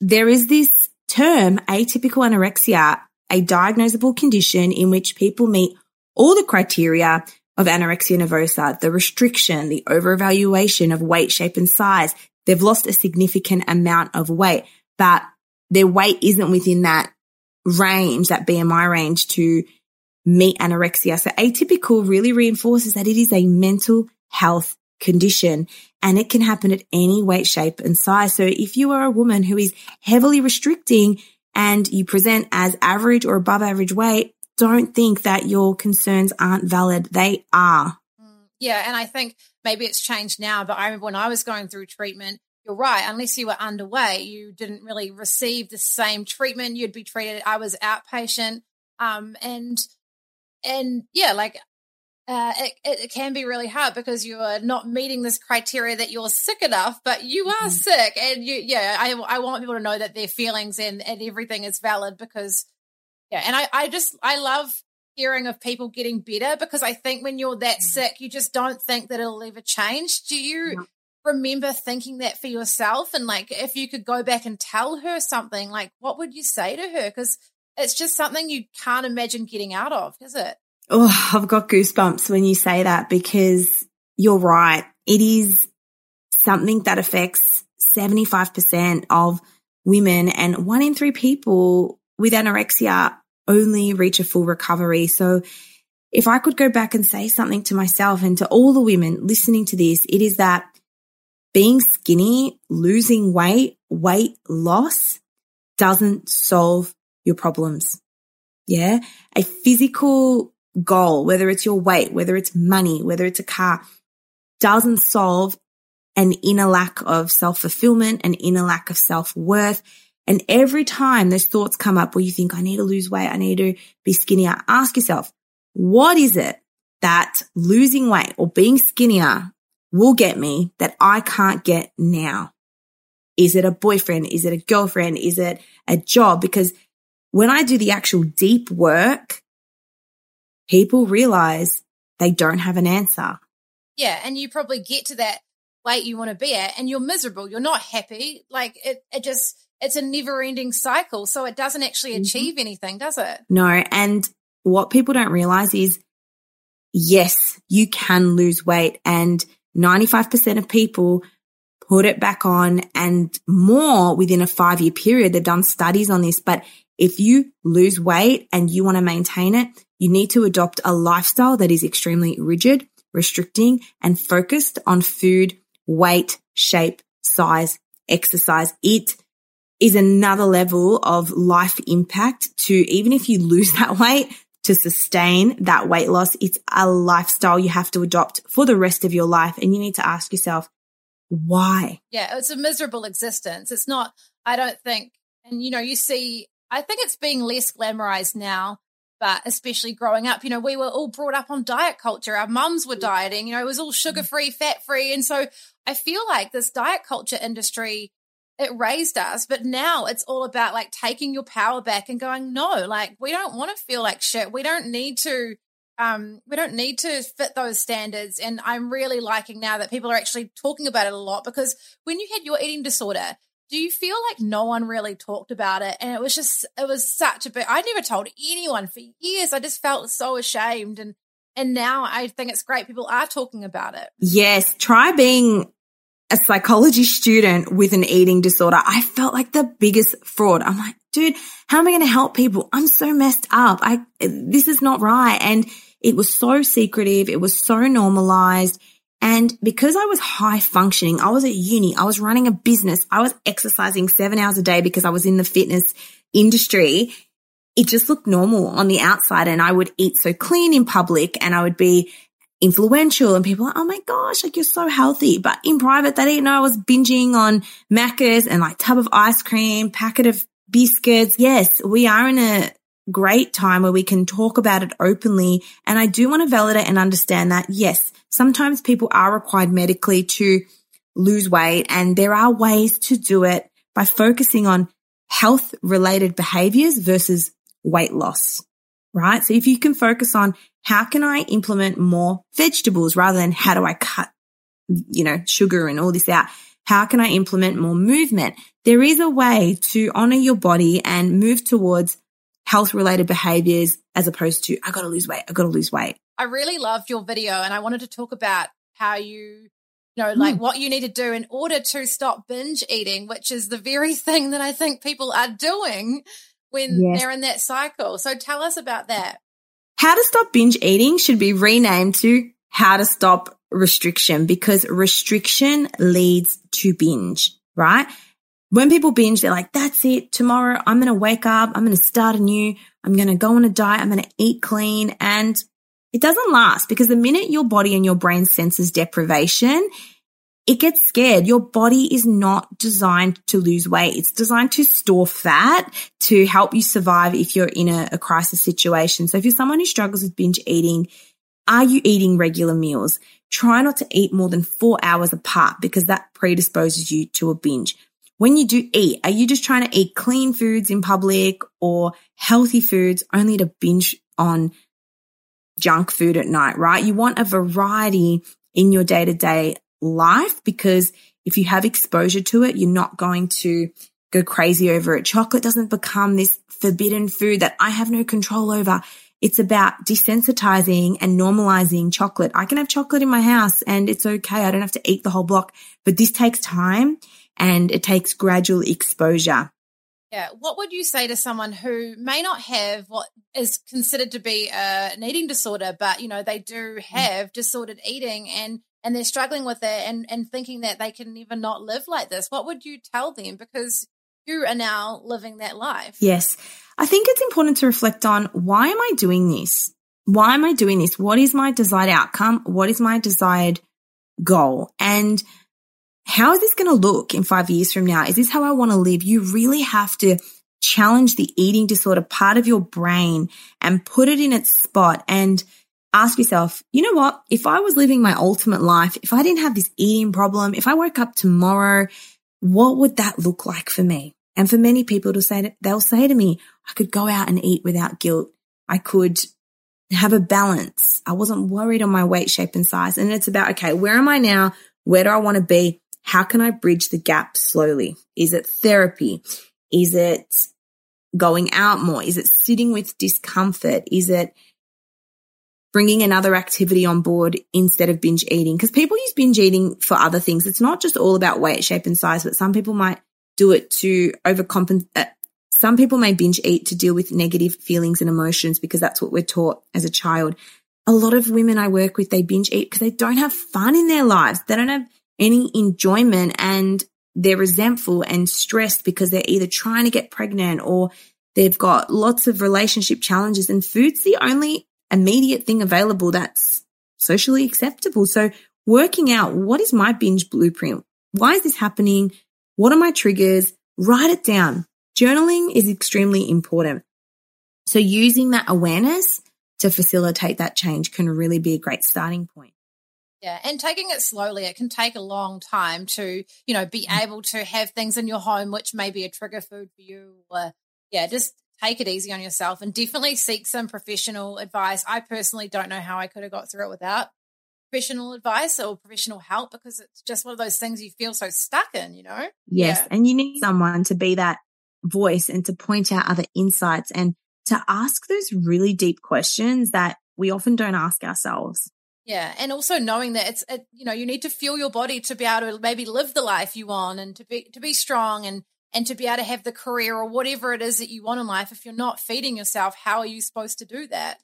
There is this term atypical anorexia, a diagnosable condition in which people meet all the criteria of anorexia nervosa, the restriction, the overevaluation of weight, shape and size. They've lost a significant amount of weight, but their weight isn't within that range, that BMI range to meet anorexia. So atypical really reinforces that it is a mental health condition and it can happen at any weight, shape and size. So if you are a woman who is heavily restricting and you present as average or above average weight, don't think that your concerns aren't valid. They are. Mm, yeah. And I think maybe it's changed now, but I remember when I was going through treatment, you're right. Unless you were underway, you didn't really receive the same treatment. You'd be treated. I was outpatient. Um, and, and yeah, like uh, it, it, can be really hard because you are not meeting this criteria that you're sick enough, but you are mm-hmm. sick. And you, yeah, I, I want people to know that their feelings and, and everything is valid because, yeah. And I, I just, I love hearing of people getting better because I think when you're that mm-hmm. sick, you just don't think that it'll ever change. Do you remember thinking that for yourself? And like, if you could go back and tell her something, like, what would you say to her? Because it's just something you can't imagine getting out of, is it? Oh, I've got goosebumps when you say that because you're right. It is something that affects 75% of women and one in three people with anorexia only reach a full recovery. So if I could go back and say something to myself and to all the women listening to this, it is that being skinny, losing weight, weight loss doesn't solve your problems. Yeah. A physical goal, whether it's your weight, whether it's money, whether it's a car, doesn't solve an inner lack of self fulfillment, an inner lack of self worth. And every time those thoughts come up where you think, I need to lose weight, I need to be skinnier, ask yourself, what is it that losing weight or being skinnier will get me that I can't get now? Is it a boyfriend? Is it a girlfriend? Is it a job? Because when I do the actual deep work, people realize they don't have an answer. Yeah. And you probably get to that weight you want to be at and you're miserable. You're not happy. Like it, it just, it's a never ending cycle. So it doesn't actually mm-hmm. achieve anything, does it? No. And what people don't realize is yes, you can lose weight and 95% of people put it back on and more within a five year period. They've done studies on this, but if you lose weight and you want to maintain it, you need to adopt a lifestyle that is extremely rigid, restricting and focused on food, weight, shape, size, exercise. It is another level of life impact to even if you lose *laughs* that weight to sustain that weight loss. It's a lifestyle you have to adopt for the rest of your life. And you need to ask yourself, why? Yeah, it's a miserable existence. It's not, I don't think, and you know, you see I think it's being less glamorized now, but especially growing up, you know, we were all brought up on diet culture. Our mums were dieting, you know, it was all sugar free, fat free. And so I feel like this diet culture industry, it raised us, but now it's all about like taking your power back and going, no, like we don't want to feel like shit. We don't need to um, we don't need to fit those standards. And I'm really liking now that people are actually talking about it a lot because when you had your eating disorder, do you feel like no one really talked about it? And it was just, it was such a bit, I never told anyone for years. I just felt so ashamed. And, and now I think it's great people are talking about it. Yes. Try being a psychology student with an eating disorder. I felt like the biggest fraud. I'm like, dude, how am I going to help people? I'm so messed up. I, this is not right. And it was so secretive. It was so normalized. And because I was high functioning, I was at uni, I was running a business, I was exercising seven hours a day because I was in the fitness industry. It just looked normal on the outside. And I would eat so clean in public and I would be influential and people are like, oh my gosh, like you're so healthy. But in private, they didn't know I was binging on Maccas and like tub of ice cream, packet of biscuits. Yes, we are in a great time where we can talk about it openly. And I do want to validate and understand that yes, sometimes people are required medically to lose weight and there are ways to do it by focusing on health related behaviors versus weight loss, right? So if you can focus on how can I implement more vegetables rather than how do I cut, you know, sugar and all this out? How can I implement more movement? There is a way to honor your body and move towards health related behaviors as opposed to, I gotta lose weight. I gotta lose weight. I really loved your video and I wanted to talk about how you, you know, like mm. what you need to do in order to stop binge eating, which is the very *laughs* thing that I think people are doing when yes. they're in that cycle. So tell us about that. How to stop binge eating should be renamed to how to stop restriction because restriction leads to binge, right? when people binge, they're like, that's it. Tomorrow I'm going to wake up. I'm going to start anew. I'm going to go on a diet. I'm going to eat clean. And it doesn't last because the minute your body and your brain senses deprivation, it gets scared. Your body is not designed to lose weight. It's designed to store fat to help you survive if you're in a, a crisis situation. So if you're someone who struggles with binge eating, are you eating regular meals? Try not to eat more than four hours apart because that predisposes you to a binge when you do eat, are you just trying to eat clean foods in public or healthy foods only to binge on junk food at night, right? You want a variety in your day to day life because if you have exposure to it, you're not going to go crazy over it. Chocolate doesn't become this forbidden food that I have no control over. It's about desensitizing and normalizing chocolate. I can have chocolate in my house and it's okay. I don't have to eat the whole block, but this takes time and it takes gradual exposure. Yeah. What would you say to someone who may not have what is considered to be a, an eating disorder, but you know, they do mm. have disordered eating and and they're struggling with it and, and thinking that they can never not live like this? What would you tell them? Because you are now living that life. Yes. I think it's important to reflect on why am I doing this? Why am I doing this? What is my desired outcome? What is my desired goal? And how is this going to look in five years from now? Is this how I want to live? You really have to challenge the eating disorder part of your brain and put it in its spot and ask yourself, you know what? If I was living my ultimate life, if I didn't have this eating problem, if I woke up tomorrow, what would that look like for me? And for many people to say, they'll say to me, I could go out and eat without guilt. I could have a balance. I wasn't worried on my weight, shape and size. And it's about, okay, where am I now? Where do I want to be? How can I bridge the gap slowly? Is it therapy? Is it going out more? Is it sitting with discomfort? Is it bringing another activity on board instead of binge eating? Because people use binge eating for other things. It's not just all about weight, shape and size, but some people might do it to overcompensate. Uh, some people may binge eat to deal with negative feelings and emotions because that's what we're taught as a child. A lot of women I work with, they binge eat because they don't have fun in their lives. They don't have any enjoyment and they're resentful and stressed because they're either trying to get pregnant or they've got lots of relationship challenges and food's the only immediate thing available that's socially acceptable. So working out what is my binge blueprint? Why is this happening? What are my triggers? Write it down. journaling is extremely important. So using that awareness to facilitate that change can really be a great starting point. Yeah, and taking it slowly, it can take a long time to, you know, be mm. able to have things in your home which may be a trigger food for you or yeah, just take it easy on yourself and definitely seek some professional advice. I personally don't know how I could have got through it without professional advice or professional help because it's just one of those things you feel so stuck in, you know? Yes. Yeah. And you need someone to be that voice and to point out other insights and to ask those really deep questions that we often don't ask ourselves. Yeah, and also knowing that it's it, you know you need to fuel your body to be able to maybe live the life you want and to be to be strong and and to be able to have the career or whatever it is that you want in life. If you're not feeding yourself, how are you supposed to do that?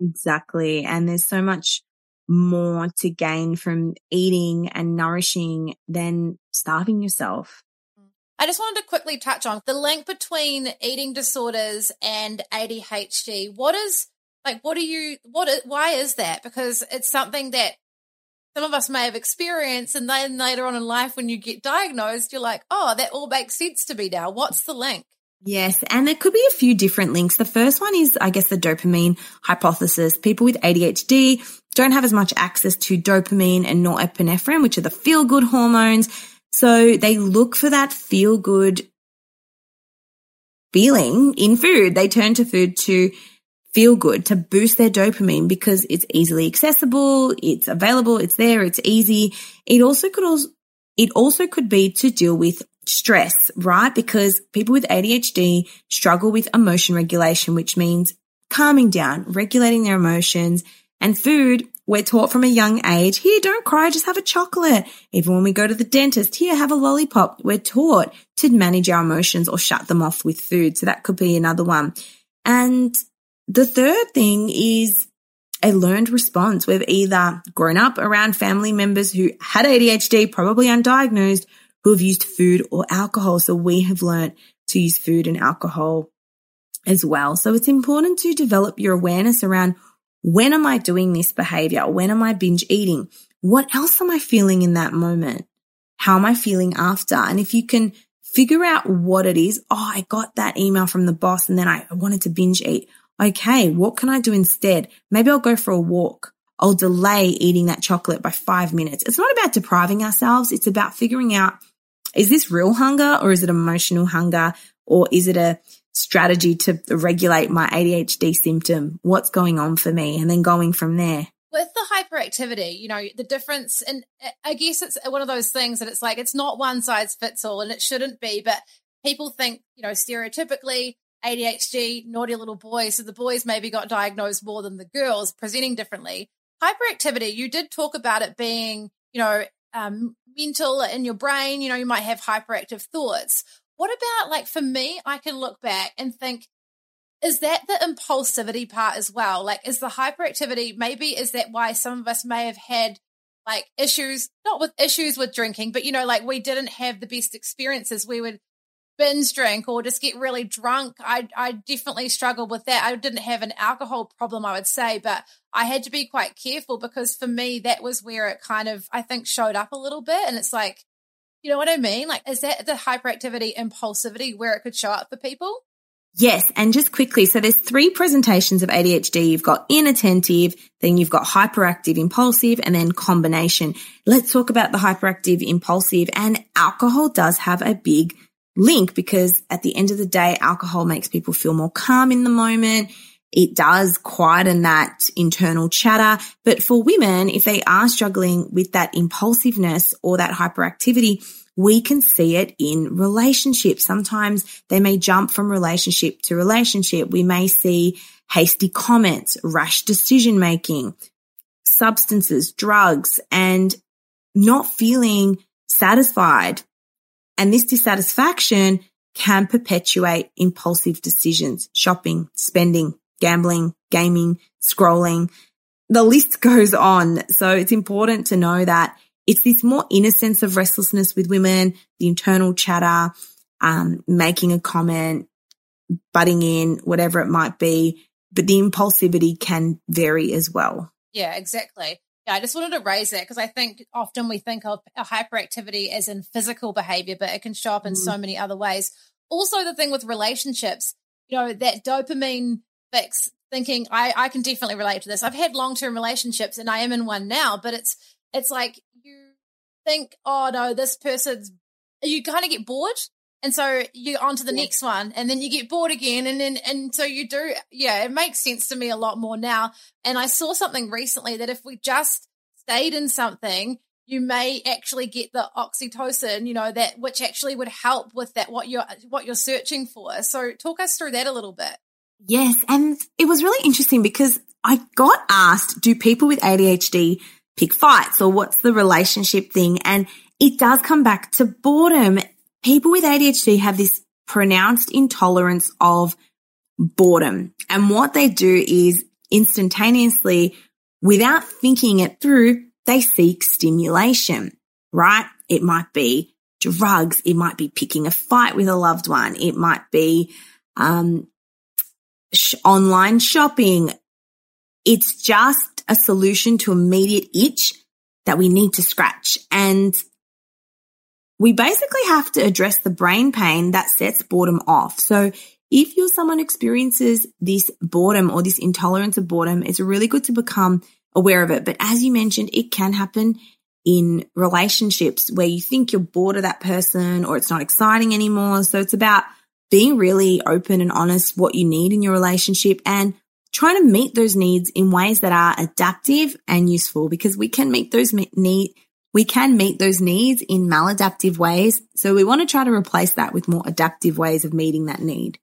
Exactly, and there's so much more to gain from eating and nourishing than starving yourself. Mm. I just wanted to quickly touch on the link between eating disorders and ADHD. What is like what do you what is, why is that? Because it's something that some of us may have experienced and then later on in life when you get diagnosed you're like, "Oh, that all makes sense to me now. What's the link?" Yes, and there could be a few different links. The first one is, I guess, the dopamine hypothesis. People with ADHD don't have as much access to dopamine and norepinephrine, which are the feel good hormones. So they look for that feel good feeling in food. They turn to food to feel good, to boost their dopamine because it's easily accessible, it's available, it's there, it's easy. It also could also, it also could be to deal with stress, right? Because people with ADHD struggle with emotion regulation, which means calming down, regulating their emotions and food. We're taught from a young age, here, don't cry, just have a chocolate. Even when we go to the dentist, here, have a lollipop. We're taught to manage our emotions or shut them off with food. So that could be another one. And the third thing is a learned response. We've either grown up around family members who had ADHD, probably undiagnosed, who have used food or alcohol. So we have learned to use food and alcohol as well. So it's important to develop your awareness around when am I doing this behavior? When am I binge eating? What else am I feeling in that moment? How am I feeling after? And if you can figure out what it is, oh, I got that email from the boss and then I wanted to binge eat. Okay, what can I do instead? Maybe I'll go for a walk. I'll delay eating that chocolate by five minutes. It's not about depriving ourselves. It's about figuring out is this real hunger or is it emotional hunger or is it a strategy to regulate my ADHD symptom? What's going on for me? And then going from there. With the hyperactivity, you know, the difference, and I guess it's one of those things that it's like, it's not one size fits all and it shouldn't be, but people think, you know, stereotypically ADHD, naughty little boys. So the boys maybe got diagnosed more than the girls, presenting differently. Hyperactivity, you did talk about it being, you know, um, mental in your brain. You know, you might have hyperactive thoughts. What about like for me, I can look back and think, is that the impulsivity part as well? Like, is the hyperactivity maybe is that why some of us may have had like issues, not with issues with drinking, but you know, like we didn't have the best experiences. We would binge drink or just get really drunk. I I definitely struggled with that. I didn't have an alcohol problem, I would say, but I had to be quite careful because for me that was where it kind of I think showed up a little bit. And it's like, you know what I mean? Like, is that the hyperactivity, impulsivity where it could show up for people? Yes. And just quickly, so there's three presentations of ADHD. You've got inattentive, then you've got hyperactive, impulsive, and then combination. Let's talk about the hyperactive, impulsive, and alcohol does have a big link because at the end of the day, alcohol makes people feel more calm in the moment. It does quieten that internal chatter. But for women, if they are struggling with that impulsiveness or that hyperactivity, we can see it in relationships. Sometimes they may jump from relationship to relationship. We may see hasty comments, rash decision making, substances, drugs, and not feeling satisfied and this dissatisfaction can perpetuate impulsive decisions, shopping, spending, gambling, gaming, scrolling. The list *laughs* goes on. So it's important to know that it's this more inner sense of restlessness with women, the internal chatter, um, making a comment, butting in, whatever it might be. But the impulsivity can vary as well. Yeah, exactly. Yeah, I just wanted to raise that because I think often we think of hyperactivity as in physical behavior, but it can show up in mm. so many other ways. also the thing with relationships, you know, that dopamine fix thinking I, I can definitely relate to this. I've had long term relationships and I am in one now, but it's it's like you think, oh no, this person's you kind of get bored. And so you're on to the yeah. next one and then you get bored again. And then, and so you do, yeah, it makes sense to me a lot more now. And I saw something recently that if we just stayed in something, you may actually get the oxytocin, you know, that which actually would help with that what you're what you're searching for. So talk us through that a little bit. Yes, and it was really interesting because I got asked, do people with ADHD pick fights or what's the relationship thing? And it does come back to boredom. People with ADHD have this pronounced intolerance of boredom. And what they do is instantaneously, without thinking it through, they seek stimulation, right? It might be drugs. It might be picking a fight with a loved one. It might be, um, sh- online shopping. It's just a solution to immediate itch that we need to scratch. And we basically have to address the brain pain that sets boredom off. So if you're someone who experiences this boredom or this intolerance of boredom, it's really good to become aware of it. But as you mentioned, it can happen in relationships where you think you're bored of that person or it's not exciting anymore. So it's about being really open and honest what you need in your relationship and trying to meet those needs in ways that are adaptive and useful because we can meet those need we can meet those needs in maladaptive ways. So we want to try to replace that with more adaptive ways of meeting that need.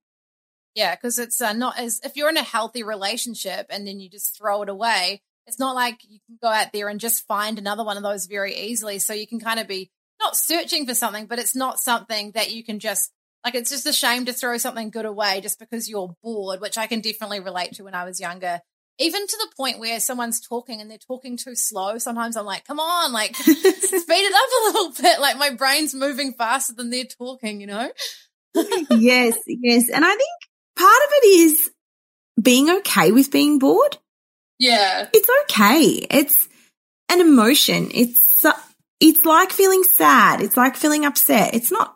Yeah, because it's uh, not as if you're in a healthy relationship and then you just throw it away. It's not like you can go out there and just find another one of those very easily. So you can kind of be not searching for something, but it's not something that you can just like it's just a shame to throw something good away just because you're bored, which I can definitely relate to when I was younger. Even to the point where someone's talking and they're talking too slow. Sometimes I'm like, come on, like *laughs* speed it up a little bit. Like my brain's moving faster than they're talking, you know? *laughs* yes, yes. And I think part of it is being okay with being bored. Yeah. It's okay. It's an emotion. It's, it's like feeling sad. It's like feeling upset. It's not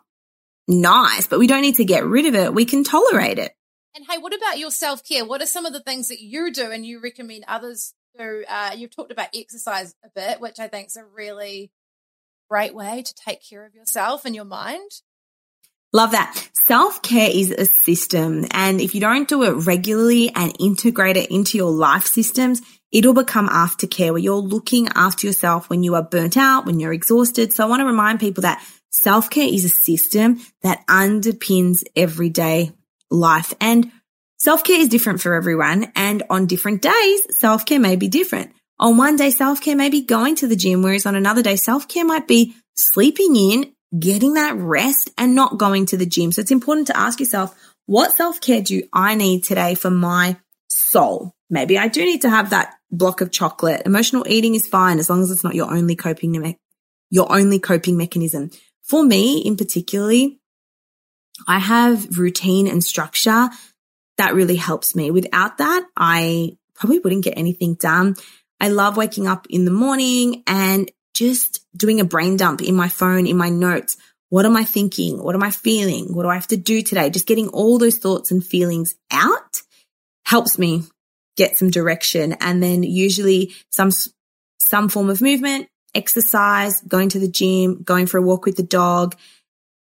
nice, but we don't need to get rid of it. We can tolerate it. And hey, what about your self care? What are some of the things that you do and you recommend others do? Uh, you've talked about exercise a bit, which I think is a really great way to take care of yourself and your mind. Love that. Self care is a system. And if you don't do it regularly and integrate it into your life systems, it'll become aftercare where you're looking after yourself when you are burnt out, when you're exhausted. So I want to remind people that Self care is a system that underpins everyday life and self care is different for everyone. And on different days, self care may be different. On one day, self care may be going to the gym, whereas on another day, self care might be sleeping in, getting that rest and not going to the gym. So it's important to ask yourself, what self care do I need today for my soul? Maybe I do need to have that block of chocolate. Emotional eating is fine as long as it's not your only coping, me- your only coping mechanism. For me in particularly, I have routine and structure that really helps me. Without that, I probably wouldn't get anything done. I love waking up in the morning and just doing a brain dump in my phone, in my notes. What am I thinking? What am I feeling? What do I have to do today? Just getting all those thoughts and feelings out helps me get some direction. And then usually some, some form of movement, exercise, going to the gym, going for a walk with the dog,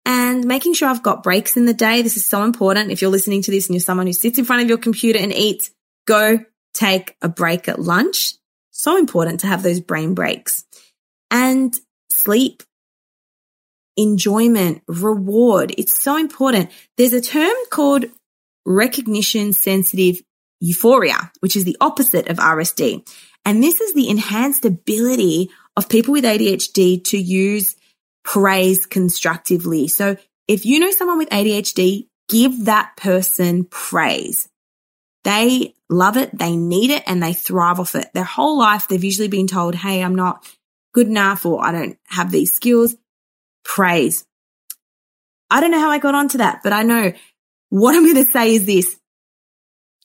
and making sure I've got breaks in the day. This is so important. If you're listening to this and you're someone who sits in front of your computer and eats, go take a break at lunch. So important to have those brain breaks and sleep, enjoyment, reward. It's so important. There's a term called recognition sensitive euphoria, which is the opposite of RSD. And this is the enhanced ability of people with ADHD to use praise constructively. So if you know someone with ADHD, give that person praise. They love it, they need it, and they thrive off it. Their whole life, they've usually been told, Hey, I'm not good enough or I don't have these skills. Praise. I don't know how I got onto that, but I know what I'm going to say is this.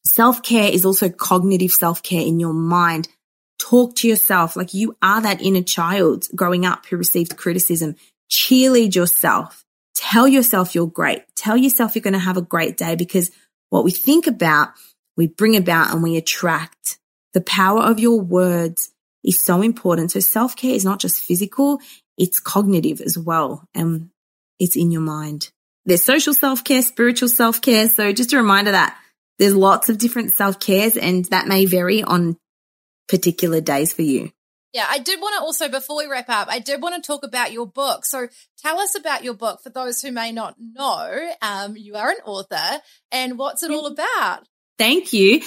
Self care is also cognitive self care in your mind. Talk to yourself like you are that inner child growing up who received criticism. Cheerlead yourself. Tell yourself you're great. Tell yourself you're going to have a great day because what we think about, we bring about and we attract. The power of your words is so important. So self care is not just physical, it's cognitive as well. And it's in your mind. There's social self care, spiritual self care. So just a reminder that there's lots of different self cares and that may vary on particular days for you. Yeah, I did want to also, before we wrap up, I did want to talk about your book. So tell us about your book for those who may not know. Um, you are an author and what's it all about? Thank you.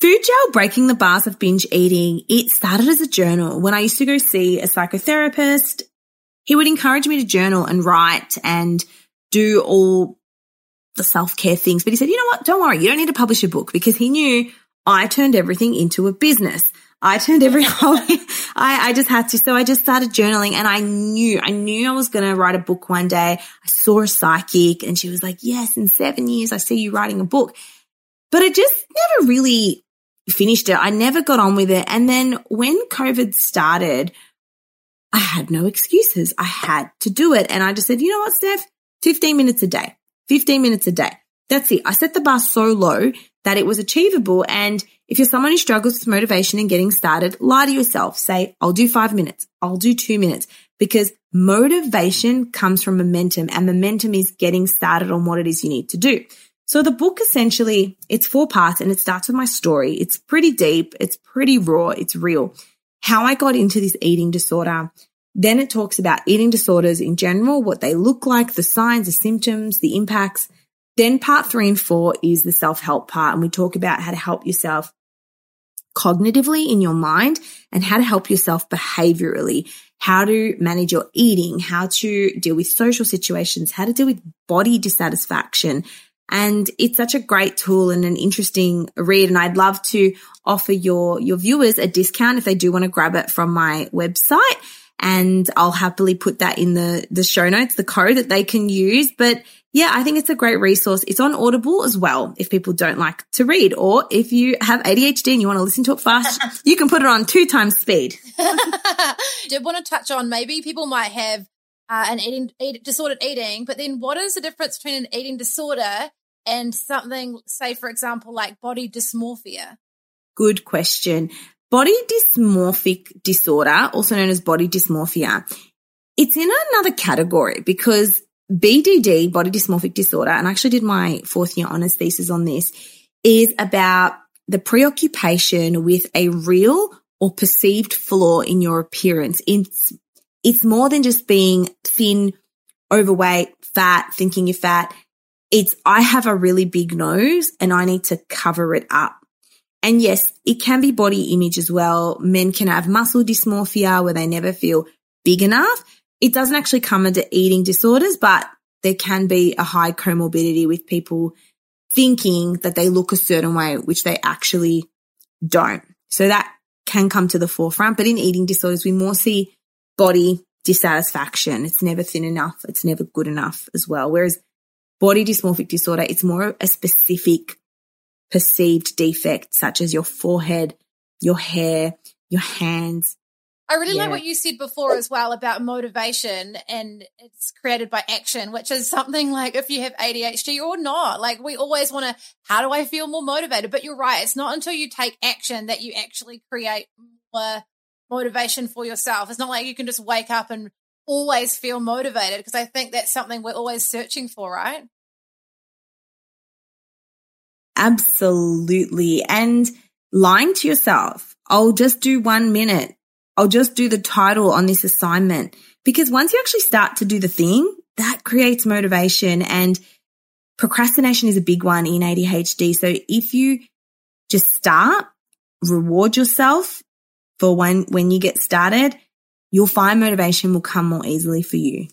Food Jail Breaking the Bars of Binge Eating, it started as a journal. When I used to go see a psychotherapist, he would encourage me to journal and write and do all the self care things. But he said, you know what? Don't worry. You don't need to publish a book because he knew I turned everything into a business. I turned every *laughs* hobby. I, I just had to. So I just started journaling and I knew, I knew I was going to write a book one day. I saw a psychic and she was like, yes, in seven years, I see you writing a book. But I just never really finished it. I never got on with it. And then when COVID started, I had no excuses. I had to do it. And I just said, you know what, Steph? 15 minutes a day, 15 minutes a day. That's it. I set the bar so low that it was achievable. And if you're someone who struggles with motivation and getting started, lie to yourself. Say, I'll do five minutes. I'll do two minutes because motivation comes from momentum and momentum is getting started on what it is you need to do. So the book essentially, it's four parts and it starts with my story. It's pretty deep. It's pretty raw. It's real. How I got into this eating disorder. Then it talks about eating disorders in general, what they look like, the signs, the symptoms, the impacts. Then part three and four is the self help part. And we talk about how to help yourself cognitively in your mind and how to help yourself behaviorally, how to manage your eating, how to deal with social situations, how to deal with body dissatisfaction. And it's such a great tool and an interesting read. And I'd love to offer your, your viewers a discount if they do want to grab it from my website. And I'll happily put that in the, the show notes, the code that they can use. But yeah, I think it's a great resource. It's on Audible as well if people don't like to read, or if you have ADHD and you want to listen to it fast, *laughs* you can put it on two times speed. *laughs* Did want to touch on maybe people might have uh, an eating eat, disordered eating, but then what is the difference between an eating disorder and something, say, for example, like body dysmorphia? Good question. Body dysmorphic disorder, also known as body dysmorphia, it's in another category because BDD, body dysmorphic disorder, and I actually did my fourth year honors thesis on this, is about the preoccupation with a real or perceived flaw in your appearance. It's, it's more than just being thin, overweight, fat, thinking you're fat. It's, I have a really big nose and I need to cover it up. And yes, it can be body image as well. Men can have muscle dysmorphia where they never feel big enough it doesn't actually come under eating disorders, but there can be a high comorbidity with people thinking that they look a certain way, which they actually don't. So that can come to the forefront. But in eating disorders, we more see body dissatisfaction. It's never thin enough. It's never good enough as well. Whereas body dysmorphic disorder, it's more a specific perceived defect, such as your forehead, your hair, your hands, I really yeah. like what you said before as well about motivation and it's created by action, which is something like if you have ADHD or not, like we always want to, how do I feel more motivated? But you're right. It's not until you take action that you actually create more motivation for yourself. It's not like you can just wake up and always feel motivated because I think that's something we're always searching for, right? Absolutely. And lying to yourself, I'll just do one minute I'll just do the title on this assignment. Because once you actually start to do the thing, that creates motivation and procrastination is a big one in ADHD. So if you just start, reward yourself for when, when you get started, you'll find motivation will come more easily for you.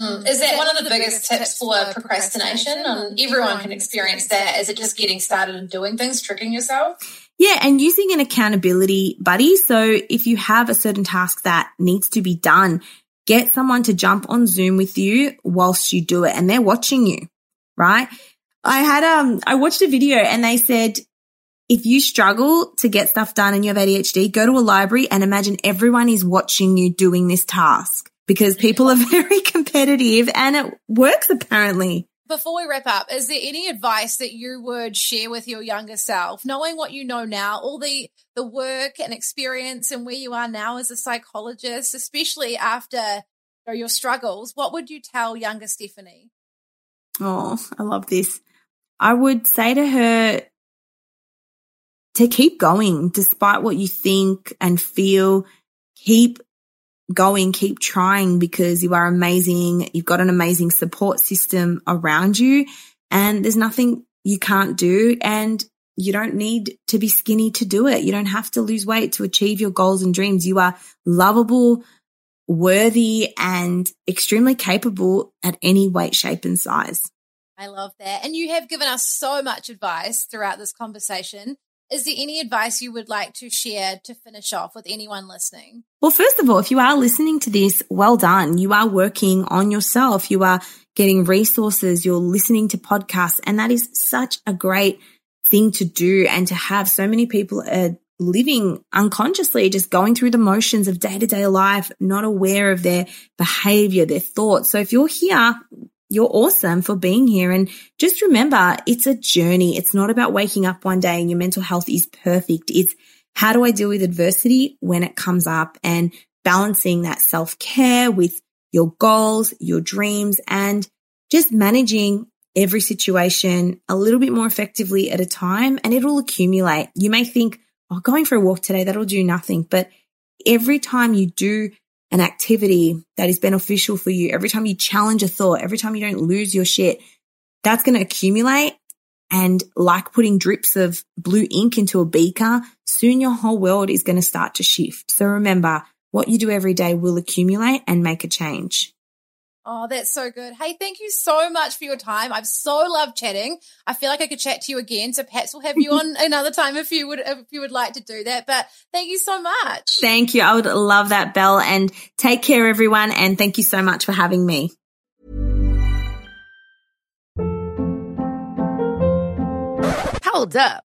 Hmm. Is that one of the biggest tips for procrastination? Um, everyone can experience that. Is it just getting started and doing things, tricking yourself? Yeah, and using an accountability buddy. So if you have a certain task that needs to be done, get someone to jump on Zoom with you whilst you do it and they're watching you, right? I had, um, I watched a video and they said, if you struggle to get stuff done and you have ADHD, go to a library and imagine everyone is watching you doing this task. because people are *laughs* very competitive and it works apparently. Before we wrap up, is there any advice that you would share with your younger self, knowing what you know now, all the the work and experience and where you are now as a psychologist, especially after you know, your struggles? What would you tell younger Stephanie? Oh, I love this. I would say to her to keep going despite what you think and feel. Keep going, keep trying because you are amazing. You've got an amazing support system around you and there's nothing you can't do. And you don't need to be skinny to do it. You don't have to lose weight to achieve your goals and dreams. You are lovable, worthy, and extremely capable at any weight, shape, and size. I love that. And you have given us so much advice throughout this conversation. Is there any advice you would like to share to finish off with anyone listening? Well, first of all, if you are listening to this, well done. You are working on yourself. You are getting resources. You're listening to podcasts. And that is such a great thing to do and to have so many people are living unconsciously, just going through the motions of day to day life, not aware of their behavior, their thoughts. So if you're here, you're awesome for being here. And just remember, it's a journey. It's not about waking up one day and your mental health is perfect. It's how do I deal with adversity when it comes up and balancing that self care with your goals, your dreams, and just managing every situation a little bit more effectively at a time and it'll accumulate. You may think, oh, going for a walk today, that'll do nothing. But every time you do an activity that is beneficial for you, every time you challenge a thought, every time you don't lose your shit, that's going to accumulate. And like putting drips of blue ink into a beaker, soon your whole world is going to start to shift. So remember, what you do every day will accumulate and make a change. Oh, that's so good. Hey, thank you so much for your time. I've so loved chatting. I feel like I could chat to you again. So perhaps we'll have you on *laughs* another time if you would if you would like to do that. But thank you so much. Thank you. I would love that, Bel. And take care, everyone. And thank you so much for having me. Hold up.